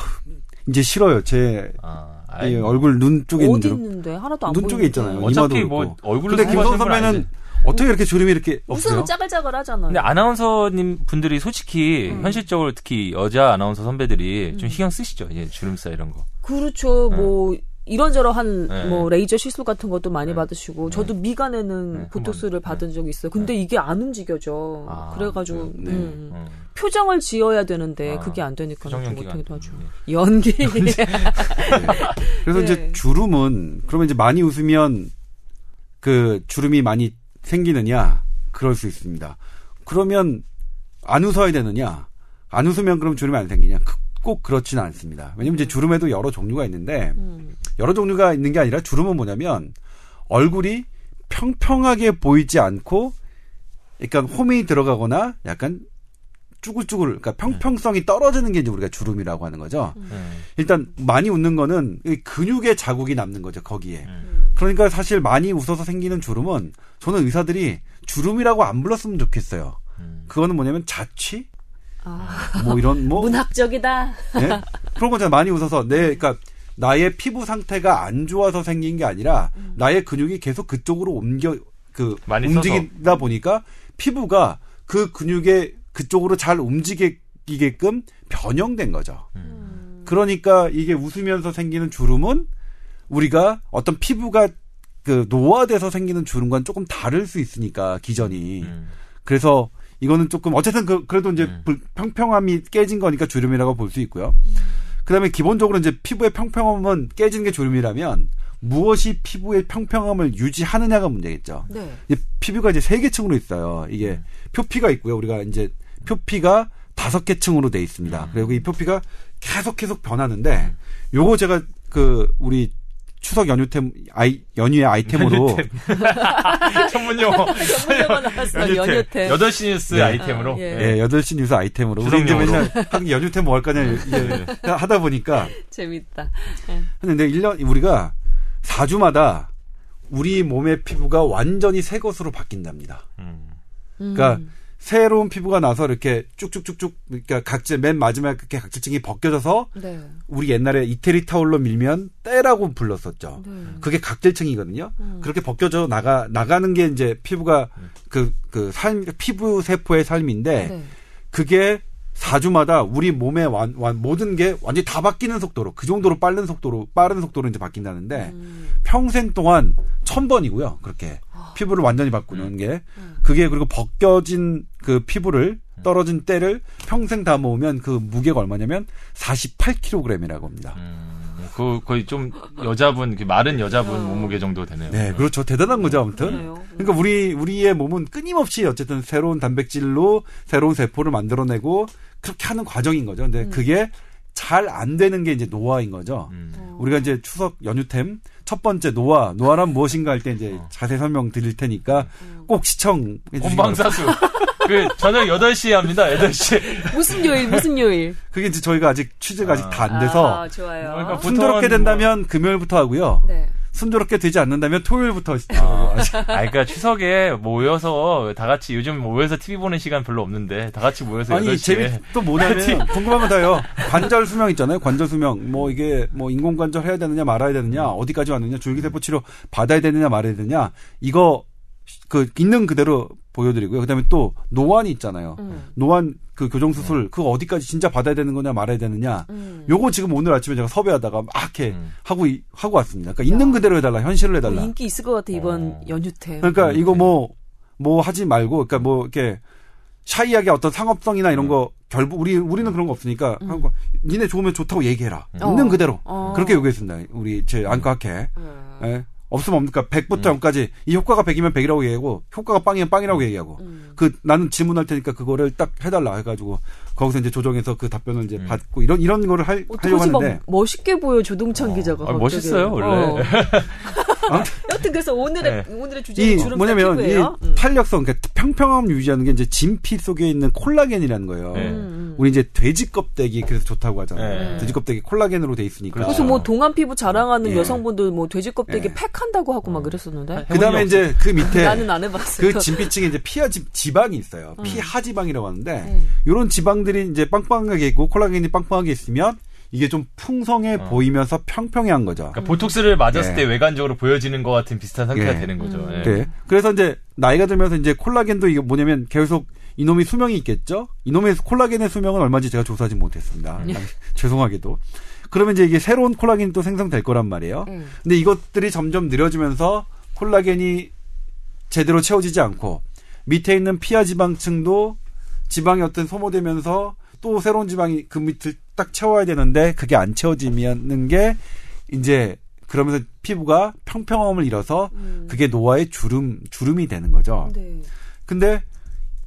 이제 싫어요. 제 아, 얼굴 눈 쪽에 있는 주름. 있는데 하나도 안눈 쪽에. 있잖아요. 어차피 이마도 뭐. 얼굴로 근데 분 선배는. 어떻게 이렇게 주름이 이렇게 없어요? 짜글짜글 하잖아요. 근데 아나운서님 분들이 솔직히 음. 현실적으로 특히 여자 아나운서 선배들이 좀 신경 쓰시죠. 이제 주름살 이런 거. 그렇죠. 뭐 이런저런한 네. 뭐 레이저 시술 같은 것도 많이 받으시고 저도 네, 미간에는 보톡스를 한번, 받은 적이 있어요. 근데 이게 안 움직여져. 아, 그래가지고 네. 음, 음. 표정을 지어야 되는데 아, 그게 안 되니까 못하기도 안 하죠. 연기. 그래서 네. 이제 주름은 그러면 이제 많이 웃으면 그 주름이 많이 생기느냐? 그럴 수 있습니다. 그러면 안 웃어야 되느냐? 안 웃으면 그럼 주름이 안 생기냐? 그- 꼭 그렇지는 않습니다. 왜냐면 이제 주름에도 여러 종류가 있는데 음. 여러 종류가 있는 게 아니라 주름은 뭐냐면 얼굴이 평평하게 보이지 않고 약간 홈이 들어가거나 약간 쭈글쭈글 그러니까 평평성이 떨어지는 게 이제 우리가 주름이라고 하는 거죠. 음. 일단 많이 웃는 거는 이 근육의 자국이 남는 거죠 거기에. 음. 그러니까 사실 많이 웃어서 생기는 주름은 저는 의사들이 주름이라고 안 불렀으면 좋겠어요. 음. 그거는 뭐냐면 자취 아, 뭐 이런 뭐 문학적이다. 예? 그런 거잖아요. 많이 웃어서 내 그러니까 나의 피부 상태가 안 좋아서 생긴 게 아니라 나의 근육이 계속 그쪽으로 옮겨 그 많이 움직이다 보니까 피부가 그 근육의 그쪽으로 잘 움직이게끔 변형된 거죠. 음. 그러니까 이게 웃으면서 생기는 주름은 우리가 어떤 피부가 그 노화돼서 생기는 주름과는 조금 다를 수 있으니까 기전이 음. 그래서 이거는 조금 어쨌든 그, 그래도 이제 음. 불- 평평함이 깨진 거니까 주름이라고 볼 수 있고요. 그다음에 기본적으로 이제 피부의 평평함은 깨지는 게 주름이라면 무엇이 피부의 평평함을 유지하느냐가 문제겠죠. 네. 이제 피부가 이제 세 개 층으로 있어요. 이게 음. 표피가 있고요. 우리가 이제 표피가 다섯 개 층으로 돼 있습니다. 음. 그리고 이 표피가 계속 계속 변하는데 요거 제가 그 우리 추석 연휴템 아이 연휴의 아이템으로 전문 용어. 전문용어 나왔어. 연휴템. 8시 뉴스 네. 아이템으로. 아, 예. 예, 8시 뉴스 아이템으로. 우리 이제. 맨날 한 연휴템 뭐 할까냐 이제 하다 보니까 재밌다. 했는데 1년 우리가 4주마다 우리 몸의 피부가 완전히 새 것으로 바뀐답니다. 음. 그러니까 음. 새로운 피부가 나서 이렇게 쭉쭉쭉쭉 그러니까 각질 맨 마지막에 이렇게 각질층이 벗겨져서 네. 우리 옛날에 이태리 타올로 밀면 때라고 불렀었죠. 네. 그게 각질층이거든요. 음. 그렇게 벗겨져 나가 나가는 게 이제 피부가 그 그삶 피부 세포의 삶인데 네. 그게 4주마다 우리 몸의 완, 완- 모든 게 완전히 다 바뀌는 속도로 그 정도로 빠른 속도로 빠른 속도로 이제 바뀐다는데 음. 평생 동안 천 번이고요. 그렇게 아. 피부를 완전히 바꾸는 게 그게 그리고 벗겨진 그 피부를 떨어진 때를 평생 다 모으면 그 무게가 얼마냐면 48kg이라고 합니다. 음. 그 거의 좀 여자분 그 마른 여자분 어. 몸무게 정도 되네요. 네, 그렇죠. 대단한 거죠, 아무튼. 그러니까 우리 우리의 몸은 끊임없이 어쨌든 새로운 단백질로 새로운 세포를 만들어내고 그렇게 하는 과정인 거죠. 근데 그게 잘안 되는 게 이제 노화인 거죠. 음. 우리가 이제 추석 연휴템 첫 번째 노화, 노화란 무엇인가 할 때 이제 어. 자세히 설명 드릴 테니까 꼭 시청해 주시기 바랍니다. 본방사수. 그 저녁 8시에 합니다. 8시. 무슨 요일, 무슨 요일. 그게 이제 저희가 아직 취재가 아 직 다 안 돼서 아, 좋아요. 그러니까 순조롭게 보통은 된다면 금요일부터 하고요. 네. 순조롭게 되지 않는다면 토요일부터 하고 아직 아, 그러니까 추석에 모여서 다 같이 요즘 모여서 TV 보는 시간 별로 없는데 다 같이 모여서 아니 8시에 재미 또 뭐냐면 궁금한 건 다요. 관절 수명 있잖아요. 관절 수명. 뭐 이게 뭐 인공 관절 해야 되느냐 말아야 되느냐 어디까지 왔느냐 줄기세포 치료 받아야 되느냐 말아야 되느냐 이거 그 있는 그대로 보여드리고요. 그다음에 또 노안이 있잖아요. 음. 노안 그 교정 수술 그거 어디까지 진짜 받아야 되는 거냐 말아야 되느냐. 음. 요거 지금 오늘 아침에 제가 섭외하다가 막 이렇게 음. 하고 이- 하고 왔습니다. 그러니까 있는 그대로 해달라, 현실을 해달라. 뭐 인기 있을 것 같아 이번 어. 연휴 때. 그러니까 이거 뭐뭐 하지 말고 그러니까 뭐 이렇게 샤이하게 어떤 상업성이나 이런 거 결국 우리 우리는 그런 거 없으니까 음. 하고 니네 좋으면 좋다고 얘기해라. 어. 있는 그대로 어. 그렇게 요구했습니다. 우리 제 안과학회. 음. 예. 없으면 없으니까 100부터 0까지 이 효과가 100이면 100이라고 얘기하고 효과가 빵이면 빵이라고 얘기하고 음. 그 나는 질문할 테니까 그거를 딱 해달라 해가지고 거기서 이제 조정해서 그 답변을 이제 음. 받고 이런 이런 거를 할, 하려고 어떡하지 막 하는데 멋있게 보여 조동찬 기자가. 아. 멋있어요, 원래. 어. 여튼 그래서 오늘의 네. 오늘의 이 주제는 주름 뭐냐면 이 피부예요. 음. 탄력성 그러니까 평평함 유지하는 게 이제 진피 속에 있는 콜라겐이라는 거예요. 네. 음. 우리 이제 돼지 껍데기 그래서 좋다고 하잖아요. 네. 돼지 껍데기 콜라겐으로 돼 있으니까. 그렇죠. 그래서 뭐 동안 피부 자랑하는 예. 여성분들 뭐 돼지 껍데기 예. 팩한다고 하고 막 그랬었는데. 그다음에 이제 그 밑에 나는 안 해봤어. 그 진피층에 이제 피하 지, 지방이 있어요. 피하 지방이라고 하는데 음. 이런 지방들이 이제 빵빵하게 있고 콜라겐이 빵빵하게 있으면 이게 좀 풍성해 어. 보이면서 평평해한 거죠. 그러니까 보톡스를 맞았을 예. 때 외관적으로 보여지는 것 같은 비슷한 상태가 예. 되는 거죠. 음. 예. 네. 그래서 이제 나이가 들면서 이제 콜라겐도 이게 뭐냐면 계속 이놈이 수명이 있겠죠. 이놈의 콜라겐의 수명은 얼마인지 제가 조사하지 못했습니다. 예. 죄송하게도. 그러면 이제 이게 새로운 콜라겐이 또 생성될 거란 말이에요. 음. 근데 이것들이 점점 느려지면서 콜라겐이 제대로 채워지지 않고 밑에 있는 피하 지방층도 지방이 어떤 소모되면서 또 새로운 지방이 그 밑을 딱 채워야 되는데 그게 안 채워지는 게 이제 그러면서 피부가 평평함을 잃어서 음. 그게 노화의 주름 주름이 되는 거죠. 네. 근데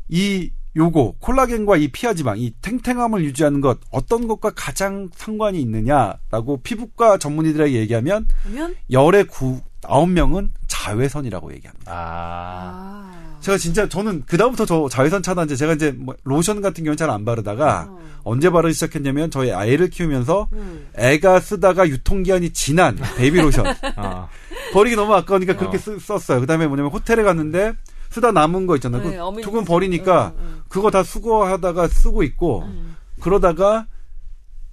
이 요거 콜라겐과 이 피하 지방 이 탱탱함을 유지하는 것 어떤 것과 가장 상관이 있느냐라고 피부과 전문의들에게 얘기하면 그러면 열의 구 아홉 명은 자외선이라고 얘기합니다. 아. 아. 제가 진짜 저는 그다음부터 저 자외선 차단제 제가 이제 뭐 로션 같은 경우는 잘 안 바르다가 어. 언제 바르기 시작했냐면 저희 아이를 키우면서 음. 애가 쓰다가 유통기한이 지난 베이비 로션 아. 버리기 너무 아까우니까 그렇게 어. 쓰- 썼어요. 그다음에 뭐냐면 호텔에 갔는데 쓰다 남은 거 있잖아요. 네, 그 두근 쓰- 버리니까 음, 음. 그거 다 수거하다가 쓰고 있고 음. 그러다가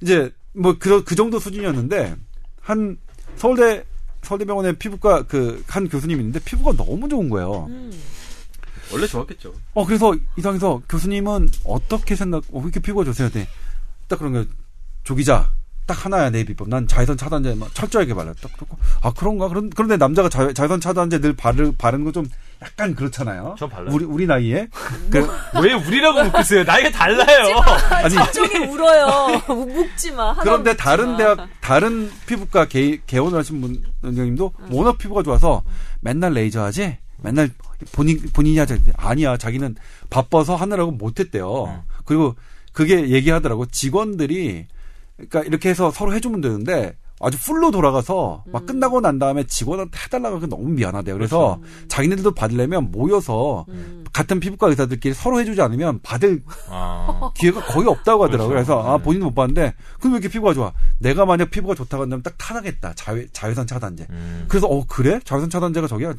이제 뭐그 그 정도 수준이었는데 한 서울대 서울대병원의 피부과 그 한 교수님이 있는데 피부가 너무 좋은 거예요. 음. 원래 좋았겠죠. 어 그래서 이상해서 교수님은 어떻게 생각? 어, 왜 이렇게 피부가 좋으세요? 네. 딱 그런 거 조기자 딱 하나야 내 비법. 난 자외선 차단제 막 철저하게 발라. 딱 그렇고 아 그런가? 그런 그런데 남자가 자, 자외선 차단제 늘 바르 바르는 거좀 약간 그렇잖아요. 전 발라요. 우리 우리 나이에 그 왜 우리라고 묶으세요? 나이가 달라요. 아니 저기 울어요. 묵지 마. 그런데 묵지 다른 마. 대학 다른 피부과 개, 개원을 하신 분 원장님도 워낙 피부가 좋아서 맨날 레이저 하지 맨날 본인 본인이 하자 아니야 자기는 바빠서 하느라고 못했대요 음. 그리고 그게 얘기하더라고 직원들이 그러니까 이렇게 해서 서로 해주면 되는데 아주 풀로 돌아가서 막 끝나고 난 다음에 직원한테 해달라고 하기 너무 미안하대요 그래서 자기네들도 받으려면 모여서 음. 같은 피부과 의사들끼리 서로 해주지 않으면 받을 아. 기회가 거의 없다고 하더라고요. 그래 그렇죠. 서 아, 네. 본인은 못 봤는데, 그럼 왜 이렇게 피부가 좋아? 내가 만약 피부가 좋다고 한다면 딱 타나겠다. 자외, 자외선 차단제. 음. 그래서, 어, 그래? 자외선 차단제가 저기야?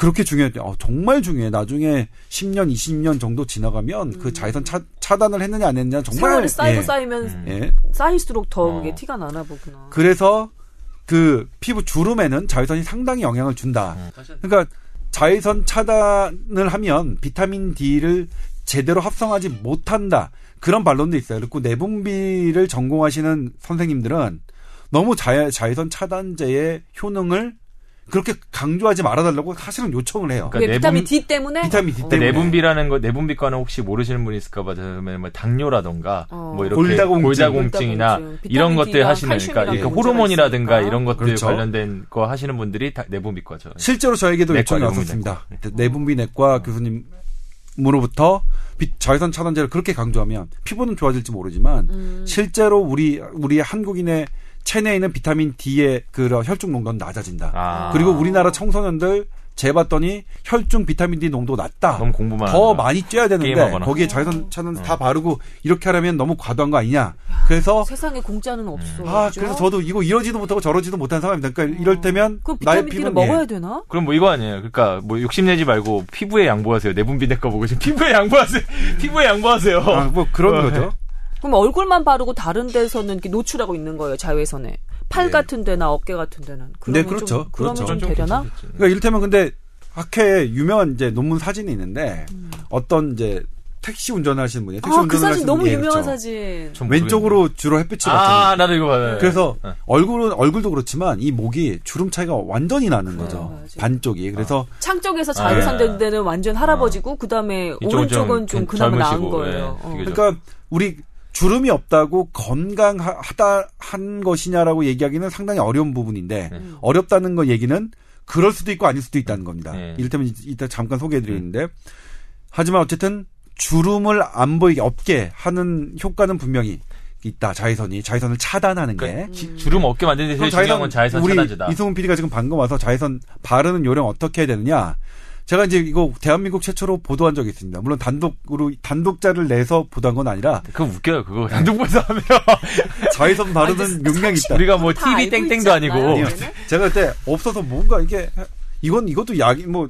그렇게 중요했대. 어, 정말 중요해. 나중에 10년, 20년 정도 지나가면 그 자외선 차, 차단을 했느냐 안 했느냐 정말. 세월이 쌓이고 예. 쌓이면 음. 예. 쌓일수록 더 어. 그게 티가 나나 보구나. 그래서 그 피부 주름에는 자외선이 상당히 영향을 준다. 음. 그러니까 자외선 차단을 하면 비타민 D를 제대로 합성하지 못한다. 그런 반론도 있어요. 그리고 내분비를 전공하시는 선생님들은 너무 자, 자외선 차단제의 효능을 그렇게 강조하지 말아달라고 사실은 요청을 해요. 그러니까 왜 비타민 D 때문에? 비타민 D 근데 때문에. 내분비라는 거 내분비과는 혹시 모르시는 분이 있을까봐 그러면 뭐 당뇨라던가 어. 뭐 이렇게 골다공증. 골다공증이나 골다공증, 이런 비타민 것들 하시는 그러니까 문제가 호르몬이라든가. 이런 것들 그렇죠. 관련된 거 하시는 분들이 다 내분비과죠. 실제로 저에게도 내과, 요청이 왔었습니다. 내과. 내분비 내과 교수님 으로부터 비- 자외선 차단제를 그렇게 강조하면 피부는 좋아질지 모르지만 음. 실제로 우리 우리 한국인의 체내에 있는 비타민 D의 그런 혈중 농도는 낮아진다. 아. 그리고 우리나라 청소년들 재봤더니 혈중 비타민 D 농도 낮다. 너무 공부만 더. 많이 쬐야 되는데 게임하거나. 거기에 자외선 차단제 다 바르고 이렇게 하려면 너무 과도한 거 아니냐. 그래서 세상에 공짜는 없어. 아 그죠? 그래서 저도 이거 이러지도 못하고 저러지도 못하는 상황입니다. 그러니까 이럴 때면 그럼 나의 비타민 D를 피부는 예. 먹어야 되나? 그럼 뭐 이거 아니에요. 그러니까 뭐 욕심 내지 말고 피부에 양보하세요. 내분비 내과 보고 지금 피부에 양보하세요. 피부에 양보하세요. 아, 뭐 그런 어, 거죠. 그럼 얼굴만 바르고 다른 데서는 이렇게 노출하고 있는 거예요, 자외선에. 팔 네. 같은 데나 어깨 같은 데는. 그러면 네, 그렇죠. 좀, 그러면 그렇죠. 좀 되려나? 괜찮겠지. 그러니까 이를테면 근데 학회에 유명한 이제 논문 사진이 있는데 어떤 이제 택시 운전하시는 분이 택시 아, 그 운전을 사진 하시는 너무 분이 유명한 그렇죠. 사진. 좀 왼쪽으로 주로 햇빛이 모르겠네. 아, 받잖아요. 나도 이거 봐요. 그래서 네. 얼굴은 얼굴도 그렇지만 이 목이 주름 차이가 완전히 나는 거죠. 맞아요. 반쪽이. 그래서 창 쪽에서 아, 자외선 예. 되는 데는 완전 할아버지고 그다음에 이쪽은 오른쪽은 좀, 좀 그나마 나은 젊으시고, 거예요. 예, 어. 그러니까 우리 주름이 없다고 건강하다 한 것이냐라고 얘기하기는 상당히 어려운 부분인데 네. 어렵다는 거 얘기는 그럴 수도 있고 아닐 수도 있다는 겁니다. 네. 이를테면 이- 이따 잠깐 소개해드리는데 하지만 어쨌든 주름을 안 보이게 없게 하는 효과는 분명히 있다. 자외선이 자외선을 차단하는 게. 그러니까 지- 주름 없게 만드는 데 제일 중요한 건 자외선 우리 차단제다. 이승훈 PD가 지금 방금 와서 자외선 바르는 요령 어떻게 해야 되느냐. 제가 이제 이거 대한민국 최초로 보도한 적이 있습니다. 물론 단독으로 단독자를 내서 보도한 건 아니라 그거 웃겨요. 그거 단독보다 하면 자외선 바르는 용량이 있다. 우리가 뭐다 TV 땡땡도 아니고? 아니요. 제가 그때 없어서 뭔가 이게 이건 이것도 약이 뭐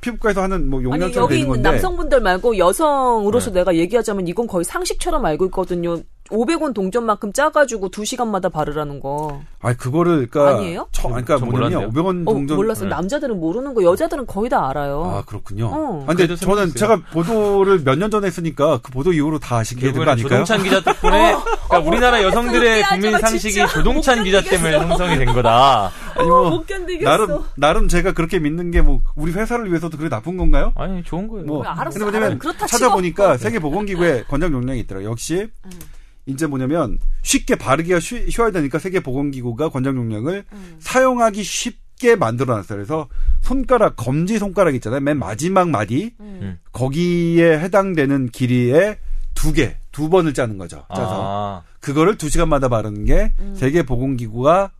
피부과에서 하는 뭐 아니 용량처럼 여기 되는 건데 남성분들 말고 여성으로서 네. 내가 얘기하자면 이건 거의 상식처럼 알고 있거든요. 500원 동전만큼 짜가지고 2시간마다 바르라는 거. 아 그거를 그러니까 아니에요? 처, 아니, 그러니까 뭐냐면 몰랐네요. 500원 어, 동전 몰랐어요. 네. 남자들은 모르는 거, 여자들은 거의 다 알아요. 아 그렇군요. 어. 아, 근데 저는. 제가 보도를 몇 년 전에 했으니까 그 보도 이후로 다 아시게 된 거 아닐까요? 조동찬 기자 덕분에 그러니까 우리나라 여성들의 국민 마, 상식이 진짜. 조동찬 못 기자 때문에. 형성이 된 거다. 아니 뭐못 견디겠어. 나름 나름 제가 그렇게 믿는 게 뭐 우리 회사를 위해서도 그게 나쁜 건가요? 아니 좋은 거예요. 뭐 알았어, 근데 뭐냐면 찾아보니까 세계 보건기구의 권장 용량이 있더라고요. 역시 음. 이제 뭐냐면 쉽게 바르기가 쉬, 쉬워야 되니까 세계 보건기구가 권장 용량을 음. 사용하기 쉽게 만들어놨어요. 그래서 손가락 검지 손가락 있잖아요. 맨 마지막 마디 음. 거기에 해당되는 길이의 두 개, 두 번을 짜는 거죠. 짜서 아, 그거를 두 시간마다 바르는 게 음. 세계 보건기구가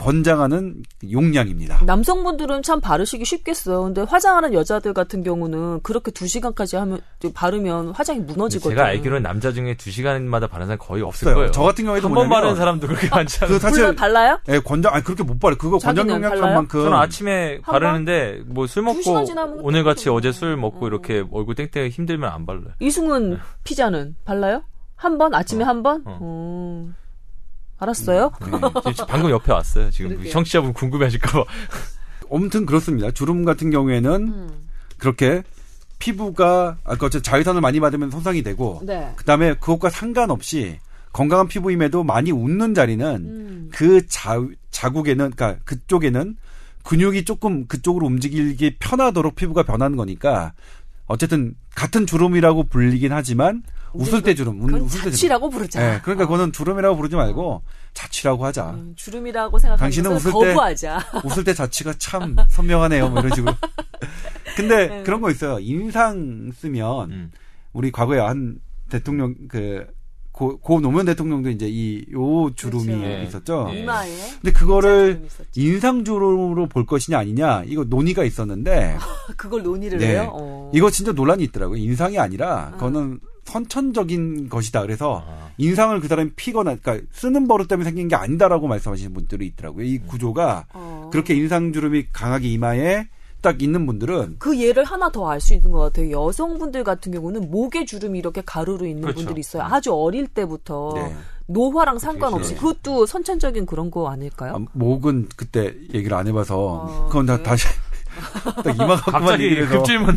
권장하는 용량입니다. 남성분들은 참 바르시기 쉽겠어요. 근데 화장하는 여자들 같은 경우는 그렇게 2시간까지 하면 바르면 화장이 무너지거든요. 제가 알기로는 남자 중에 2 시간마다 바르는 사람 거의 없을 없어요. 거예요. 저 같은 경우에도 한 번 바르는 사람도 그렇게 많지 않아요. 그 사실 물론 발라요? 예, 권장 아니 그렇게 못 바르. 그거 권장 자기는 용량 발라요? 만큼 저는 아침에 한 바르는데 뭐술두 먹고 오늘 같이. 어제 술 먹고 어. 이렇게 얼굴 땡땡 힘들면 안 발라요. 이승훈 네. 피자는 발라요? 한 번? 아침에 어, 한 번? 어. 어. 알았어요? 네. 지금 방금 옆에 왔어요. 지금 그러게요. 청취자분 궁금해하실까봐. 아무튼 그렇습니다. 주름 같은 경우에는 음. 그렇게 피부가 아까 어쨌든 자외선을 많이 받으면 손상이 되고 네. 그다음에 그것과 상관없이 건강한 피부임에도 많이 웃는 자리는 음. 그 자, 자국에는 그러니까 그쪽에는 근육이 조금 그쪽으로 움직이기 편하도록 피부가 변하는 거니까 어쨌든 같은 주름이라고 불리긴 하지만 웃을 때 주름, 그건 웃을 때 주름. 자취라고 부르자. 예, 그러니까 그거는 주름이라고 부르지 말고 자취라고 하자. 음, 주름이라고 생각하는 당신은 웃을 때- 거부하자. 웃을 때 자취가 참 선명하네요. 뭐 이런 식으로. 근데 네. 그런 거 있어요. 인상 쓰면 음. 우리 과거에 한 대통령 그 고, 고 노무현 대통령도 이제 이 요 주름이 그렇죠. 예. 있었죠. 예. 이마에. 근데 그거를. 인상 주름으로 볼 것이냐 아니냐 이거 논의가 있었는데 그걸 논의를 네. 해요? 어. 이거 진짜 논란이 있더라고요. 인상이 아니라 아. 그거는 선천적인 것이다. 그래서 아. 인상을 그 사람이 피거나 그러니까 쓰는 버릇 때문에 생긴 게 아니다라고 말씀하시는 분들이 있더라고요. 이 구조가 어. 그렇게 인상 주름이 강하게 이마에 딱 있는 분들은 그 예를 하나 더 알 수 있는 것 같아요. 여성분들 같은 경우는 목에 주름이 이렇게 가루로 있는 그렇죠. 분들이 있어요. 아주 어릴 때부터 네. 노화랑 상관없이 네. 그것도 선천적인 그런 거 아닐까요? 아, 목은 그때 얘기를 안 해봐서 어, 그건 다 그래요? 다시 딱 이마 갑자기 얘기를 해서 급질문.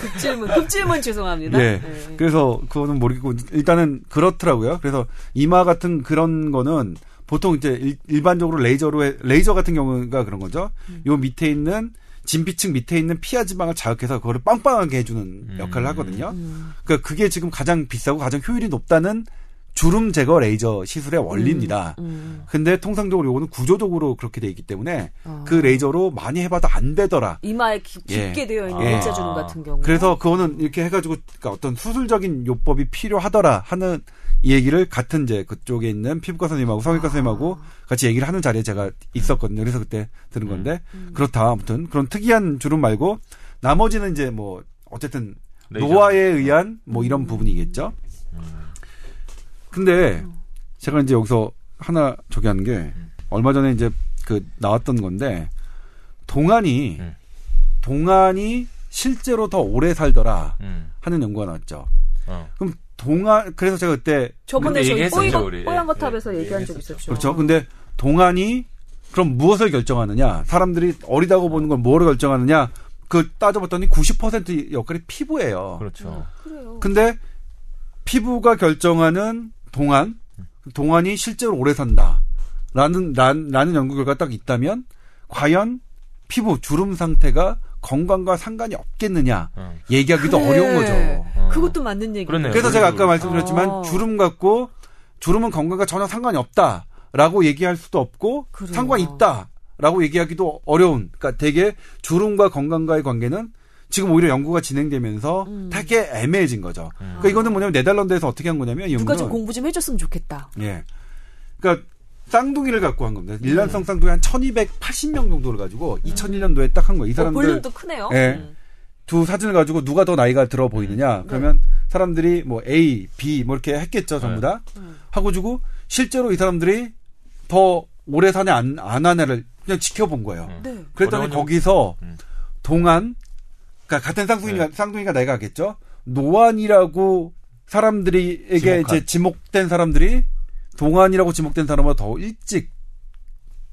급질문, 급질문 죄송합니다. 예. 네. 그래서 그거는 모르겠고 일단은 그렇더라고요. 그래서 이마 같은 그런 거는 보통 이제 일, 반적으로 레이저로 해, 레이저 같은 경우가 그런 거죠. 음. 요 밑에 있는 진피층 밑에 있는 피하 지방을 자극해서 그거를 빵빵하게 해주는 음. 역할을 하거든요. 음. 그러니까 그게 지금 가장 비싸고 가장 효율이 높다는 주름 제거 레이저 시술의 원리입니다. 음. 근데 통상적으로 요거는 구조적으로 그렇게 돼 있기 때문에 어. 그 레이저로 많이 해봐도 안 되더라. 이마에 깊, 예. 게 되어 있는 예. 일자 주름 같은 경우. 그래서 그거는 이렇게 해가지고 그러니까 어떤 수술적인 요법이 필요하더라 하는 이 얘기를 같은 이제 그쪽에 있는 피부과 선생님하고 성형외과 선생님하고 같이 얘기를 하는 자리에 제가 있었거든요. 그래서 그때 들은 건데 그렇다 아무튼 그런 특이한 주름 말고 나머지는 이제 뭐 어쨌든 레이저. 노화에 의한 뭐 이런 부분이겠죠. 근데 제가 이제 여기서 하나 저기 하는 게 얼마 전에 이제 그 나왔던 건데 동안이 음. 동안이 실제로 더 오래 살더라 음. 하는 연구가 나왔죠. 어. 그럼 동안 그래서 제가 그때 저번에 저희 얘기했었죠, 뽀얀, 우리. 뽀얀 예, 거탑에서 예, 얘기한 적. 있었죠. 그렇죠. 근데 동안이 그럼 무엇을 결정하느냐? 사람들이 어리다고 보는 건 뭐를 결정하느냐? 그 따져봤더니 90% 역할이 피부예요. 그렇죠. 그래요. 근데 피부가 결정하는 동안 동안이 실제로 오래 산다라는 란, 라는 연구 결과 딱 있다면 과연 피부 주름 상태가 건강과 상관이 없겠느냐 어. 얘기하기도 그래. 어려운 거죠. 어. 그것도 맞는 얘기. 그렇네요. 그래서 제가 아까 말씀드렸지만 아. 주름 갖고 주름은 건강과 전혀 상관이 없다라고 얘기할 수도 없고 그래요. 상관이 있다라고 얘기하기도 어려운. 그러니까 되게 주름과 건강과의 관계는 지금 오히려 연구가 진행되면서 음. 되게 애매해진 거죠. 그러니까 이거는 뭐냐면 네덜란드에서 어떻게 한 거냐면 이 누가 연구는 좀 공부 좀 해줬으면 좋겠다. 예. 그러니까 쌍둥이를 갖고 한 겁니다. 일란성 쌍둥이 한 1280명 정도를 가지고 2001년도에 딱 한 거예요. 이 어, 사람들 볼륨도 크네요. 예. 음. 두 사진을 가지고 누가 더 나이가 들어 보이느냐. 그러면 사람들이 뭐 A, B 뭐 이렇게 했겠죠, 전부 다. 하고 주고 실제로 이 사람들이 더 오래 사냐 안, 안 하냐를 그냥 지켜본 거예요. 음. 네. 그랬더니 거기서 음. 동안 그러니까 같은 쌍둥이가 네. 쌍둥이가 나이가 하겠죠. 노안이라고 사람들이에게 지목한. 이제 지목된 사람들이 동안이라고 지목된 사람보다 더 일찍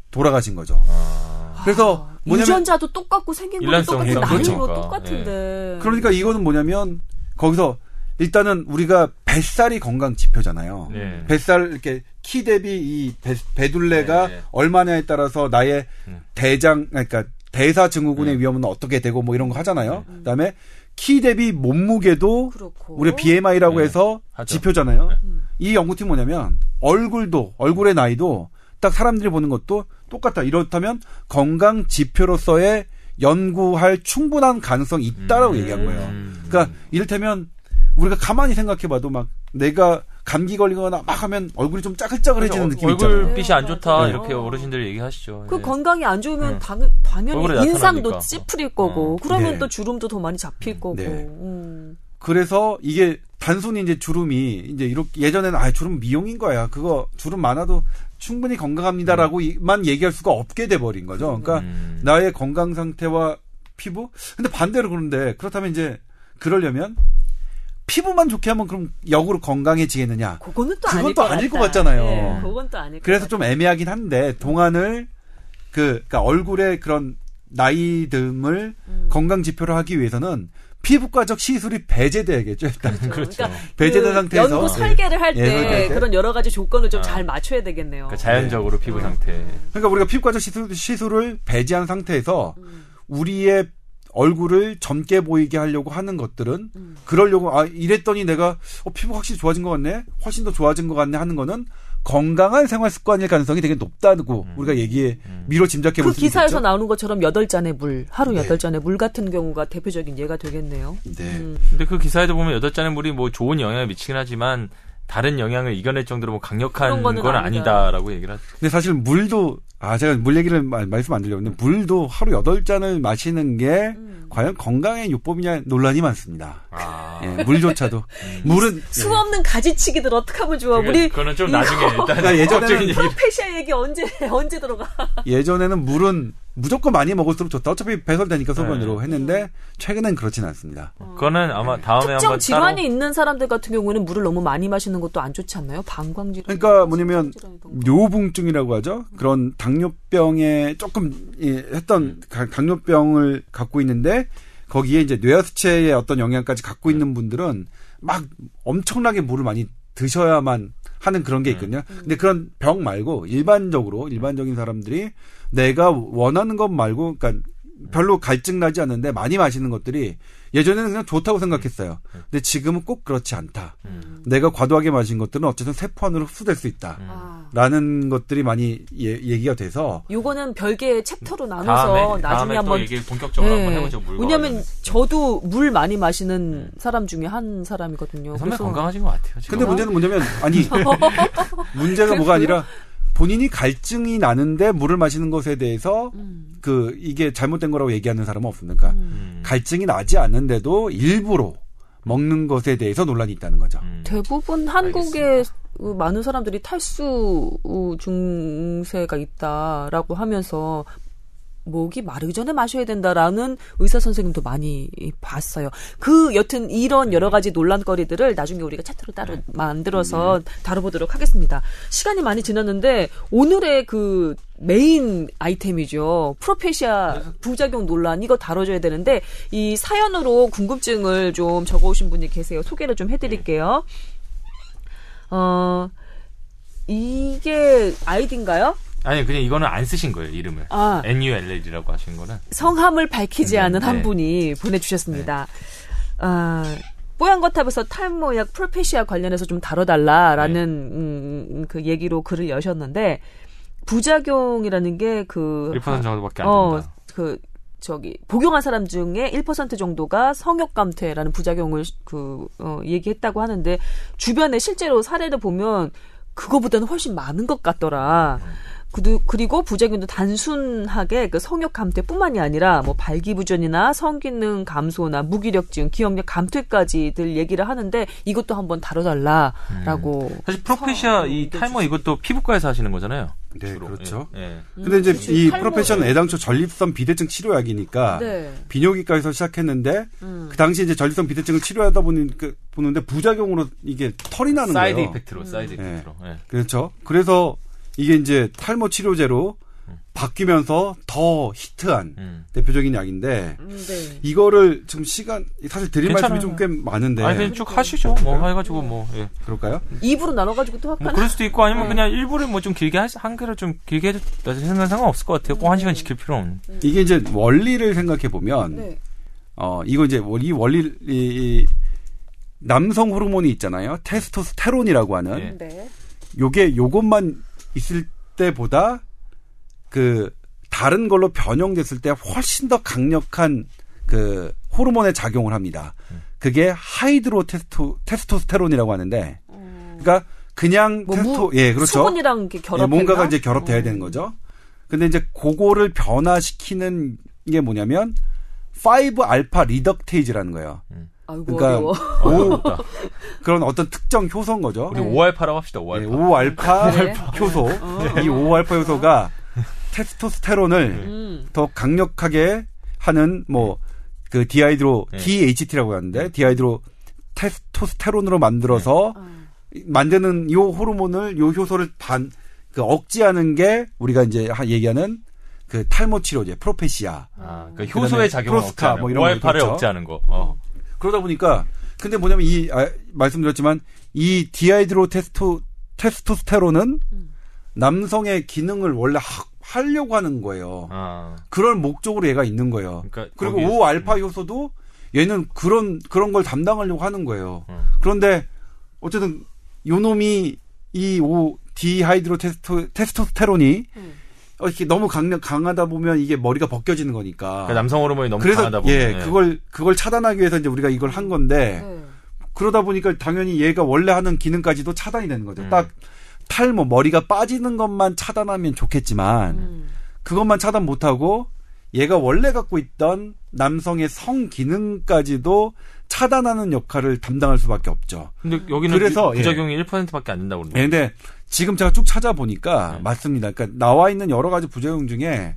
돌아가신 거죠. 아. 그래서 아, 뭐냐면 유전자도 똑같고 생긴 것도 똑같고 그렇죠. 나이도 그러니까. 똑같은데. 그러니까 이거는 뭐냐면 거기서 일단은 우리가 뱃살이 건강 지표잖아요. 네. 뱃살 이렇게 키 대비 이 배, 둘레가 네, 네. 얼마냐에 따라서 나의 음. 대장 그러니까 대사 증후군의 음. 위험은 어떻게 되고 뭐 이런 거 하잖아요. 그다음에 키 대비 몸무게도 그렇고. 우리 BMI라고 네, 해서 하죠. 지표잖아요. 네. 음. 이 연구팀 뭐냐면 얼굴도 얼굴의 나이도 딱 사람들이 보는 것도 똑같다. 이렇다면 건강 지표로서의 연구할 충분한 가능성이 있다라고 음. 얘기한 거예요. 음. 그러니까 이를테면 우리가 가만히 생각해봐도 막 내가 감기 걸리거나 막 하면 얼굴이 좀 짜글짜글해지는 느낌 있잖아요. 얼굴빛이 안 좋다 네. 이렇게 어르신들 얘기하시죠. 그 네. 건강이 안 좋으면 네. 당, 당연히 인상도. 찌푸릴 거고 어. 그러면 네. 또 주름도 더 많이 잡힐 거고. 네. 음. 그래서 이게 단순히 이제 주름이 이제 이렇게 예전에는 아 주름 미용인 거야. 그거 주름 많아도 충분히 건강합니다라고만 얘기할 수가 없게 돼 버린 거죠. 그러니까 음. 나의 건강 상태와 피부? 근데 반대로 그런데 그렇다면 이제 그러려면 피부만 좋게 하면 그럼 역으로 건강해지겠느냐? 그거는 또 그건 아닐 또 것 아닐 것. 같잖아요. 네, 그건 또 아닐 그래서 것좀 애매하긴 한데 동안을 그 그러니까 얼굴에 그런 나이듦을 음. 건강 지표로 하기 위해서는 피부과적 시술이 배제돼야겠죠. 일단 같다. 그렇죠. 그러니까 배제된 그 상태에서 연구 예. 설계를 할 예, 때. 그런 여러 가지 조건을 좀 아. 잘 맞춰야 되겠네요. 그러니까 자연적으로 피부 상태. 그러니까 우리가 피부과적 시술, 시술을 배제한 상태에서 우리의 얼굴을 젊게 보이게 하려고 하는 것들은 그러려고 아 이랬더니 내가 어, 피부 확실히 좋아진 것 같네 훨씬 더 좋아진 것 같네 하는 거는 건강한 생활 습관일 가능성이 되게 높다고 우리가 얘기해 미로 짐작해 그볼수 기사에서 있겠죠. 나오는 것처럼 여덟 잔의 물, 하루 네. 여덟 잔의 물 같은 경우가 대표적인 예가 되겠네요. 네. 음. 근데 그 기사에도 보면 여덟 잔의 물이 뭐 좋은 영향을 미치긴 하지만 다른 영향을 이겨낼 정도로 뭐 강력한 건 아니다. 아니다라고 얘기를 하죠. 근데 사실 물도 아 제가 물 얘기를 말- 말씀 안 드려요. 근데 물도 하루 여덟 잔을 마시는 게 과연 건강의 요법이냐 논란이 많습니다. 아. 예, 물조차도 물은 수 없는 가지치기들 어떻게 하면 좋아? 그게- 우리 그거는 좀 나중에 일단 그러니까 예전에는. 프로페시아 얘기 언제 언제 들어가? 예전에는 물은 무조건 많이 먹을수록 좋다. 어차피 배설되니까 소변으로 네. 했는데 최근엔 그렇진 않습니다. 그거는 아마 다음에 특정 한번 질환이 따로 있는 사람들 같은 경우에는 물을 너무 많이 마시는 것도 안 좋지 않나요? 방광 질환. 그러니까 뭐냐면 뇨붕증이라고 하죠. 그런 당 뇨병에 조금 예, 했던 가- 당뇨병을 갖고 있는데 거기에 이제 뇌하수체의 어떤 영향까지 갖고 있는 분들은 막 엄청나게 물을 많이 드셔야만 하는 그런 게 있거든요. 근데 그런 병 말고 일반적으로 일반적인 사람들이 내가 원하는 것 말고 그러니까 별로 갈증 나지 않는데 많이 마시는 것들이 예전에는 그냥 좋다고 생각했어요. 근데 지금은 꼭 그렇지 않다. 음. 내가 과도하게 마신 것들은 어쨌든 세포 안으로 흡수될 수 있다. 아. 라는 것들이 많이 예, 얘기가 돼서 요거는 별개의 챕터로 나눠서 다음에 나중에 다음에 또 한번 얘기 본격적으로 한번 네. 해보죠. 물 왜냐면 관련해서. 저도 물 많이 마시는 사람 중에 한 사람이거든요. 선배 건강하신 것 같아요. 지금. 근데 문제는 뭐냐면 아니 문제가 뭐가 아니라 본인이 갈증이 나는데 물을 마시는 것에 대해서 음. 그 이게 잘못된 거라고 얘기하는 사람은 없습니까? 음. 갈증이 나지 않는데도 일부러 먹는 것에 대해서 논란이 있다는 거죠. 음. 대부분 한국의 어, 많은 사람들이 탈수 어, 증세가 있다라고 하면서 목이 마르기 전에 마셔야 된다라는 의사 선생님도 많이 봤어요. 그 여튼 이런 여러 가지 논란거리들을 나중에 우리가 차트로 따로 만들어서 다뤄보도록 하겠습니다. 시간이 많이 지났는데 오늘의 그 메인 아이템이죠. 프로페시아 부작용 논란 이거 다뤄줘야 되는데 이 사연으로 궁금증을 좀 적어오신 분이 계세요. 소개를 좀 해드릴게요. 어 이게 아이디인가요? 아니 그냥 이거는 안 쓰신 거예요 이름을. 아. NULL이라고 하신 거는. 성함을 밝히지 음, 않은 한 네. 분이 보내주셨습니다. 아, 뽀얀거탑에서 탈모약 프로페시아 관련해서 좀 다뤄달라라는 네. 음, 그 얘기로 글을 여셨는데 부작용이라는 게그 1% 정도밖에 안 어, 된다. 그 저기 복용한 사람 중에 1% 정도가 성욕 감퇴라는 부작용을 그 어, 얘기했다고 하는데 주변에 실제로 사례를 보면 그거보다는 훨씬 많은 것 같더라. 그도- 그리고 부작용도 단순하게 그 성욕 감퇴뿐만이 아니라 뭐 발기부전이나 성기능 감소나 무기력증, 기억력 감퇴까지들 얘기를 하는데 이것도 한번 다뤄달라라고. 사실 프로페시아 서- 이 탈모 이것도 피부과에서 하시는 거잖아요. 네, 주로. 그렇죠. 예. 예. 근데 이제 지금 이 프로페시아 애당초 전립선 비대증 치료약이니까 네. 비뇨기과에서 시작했는데 음. 그 당시 이제 전립선 비대증을 치료하다 보니 그 보는데 부작용으로 이게 털이 나는 사이드 거예요. effect로 side effect로. 예. 그렇죠. 그래서 이게 이제 탈모 치료제로 바뀌면서 더 히트한 음. 대표적인 약인데 음, 네. 이거를 지금 시간 사실 드릴 괜찮아요. 말씀이 좀 꽤 많은데 아니 그냥 쭉 하시죠. 뭐 해가지고 뭐. 예. 그럴까요? 입으로 나눠가지고 또뭐 합하나? 그럴 수도 있고 아니면 네. 그냥 일부를 뭐 좀 길게 하, 한 개를 좀 길게 해도 생각 상관없을 것 같아요. 꼭한 시간 지킬 필요 없는. 이게 이제 원리를 생각해 보면 네. 어 이거 이제 이 원리 이, 이 남성 호르몬이 있잖아요. 테스토스테론이라고 하는 예. 네. 요게 요것만 있을 때보다 그 다른 걸로 변형됐을 때 훨씬 더 강력한 그 호르몬의 작용을 합니다. 그게 하이드로 테스토 테스토스테론이라고 하는데 그러니까 그냥 뭐 테스토 무- 예 그렇죠. 수분이랑 이렇게 예, 결합. 뭔가가 이제 결합돼야 되는 거죠. 근데 이제 그거를 변화시키는 게 뭐냐면 5 alpha reductase라는 거예요. 아이고 그러니까. 오, 그런 어떤 특정 효소인 거죠. 우리 5알파라고 합시다. 5알파. 네, 5알파 네. 효소. 이 5알파 효소가 테스토스테론을 음. 더 강력하게 하는 뭐 그 dihydro 네. DHT라고 하는데 dihydro 테스토스테론으로 만들어서 네. 만드는 요 호르몬을 요 효소를 반 그 억제하는 게 우리가 이제 하- 얘기하는 그 탈모 치료제 프로페시아. 아, 그 효소의 작용을 프로스카 억제하는 뭐 이런 거 5알파를 있겠죠. 억제하는 거. 어. 그러다 보니까 근데 뭐냐면 이 아, 말씀드렸지만 이 dihydro 테스토 테스토스테론은 음. 남성의 기능을 원래 하, 하려고 하는 거예요. 아. 그럴 목적으로 얘가 있는 거예요. 그러니까 그리고 거기에서- 5 알파 효소도 얘는 그런 그런 걸 담당하려고 하는 거예요. 음. 그런데 어쨌든 요놈이 이5 dihydro 테스토 테스토스테론이 음. 어, 이렇게 너무 강력 강하다 보면 이게 머리가 벗겨지는 거니까. 그러니까 남성 호르몬이 너무 그래서 강하다 보면 예, 그걸 그걸 차단하기 위해서 이제 우리가 이걸 한 건데 네. 그러다 보니까 당연히 얘가 원래 하는 기능까지도 차단이 되는 거죠. 음. 딱 탈모 머리가 빠지는 것만 차단하면 좋겠지만 음. 그것만 차단 못하고 얘가 원래 갖고 있던 남성의 성 기능까지도 차단하는 역할을 담당할 수밖에 없죠. 근데 여기는 그래서, 예. 부작용이 1%밖에 안 된다고 예, 그러는데. 근데 지금 제가 쭉 찾아보니까 네. 맞습니다. 그러니까 나와 있는 여러 가지 부작용 중에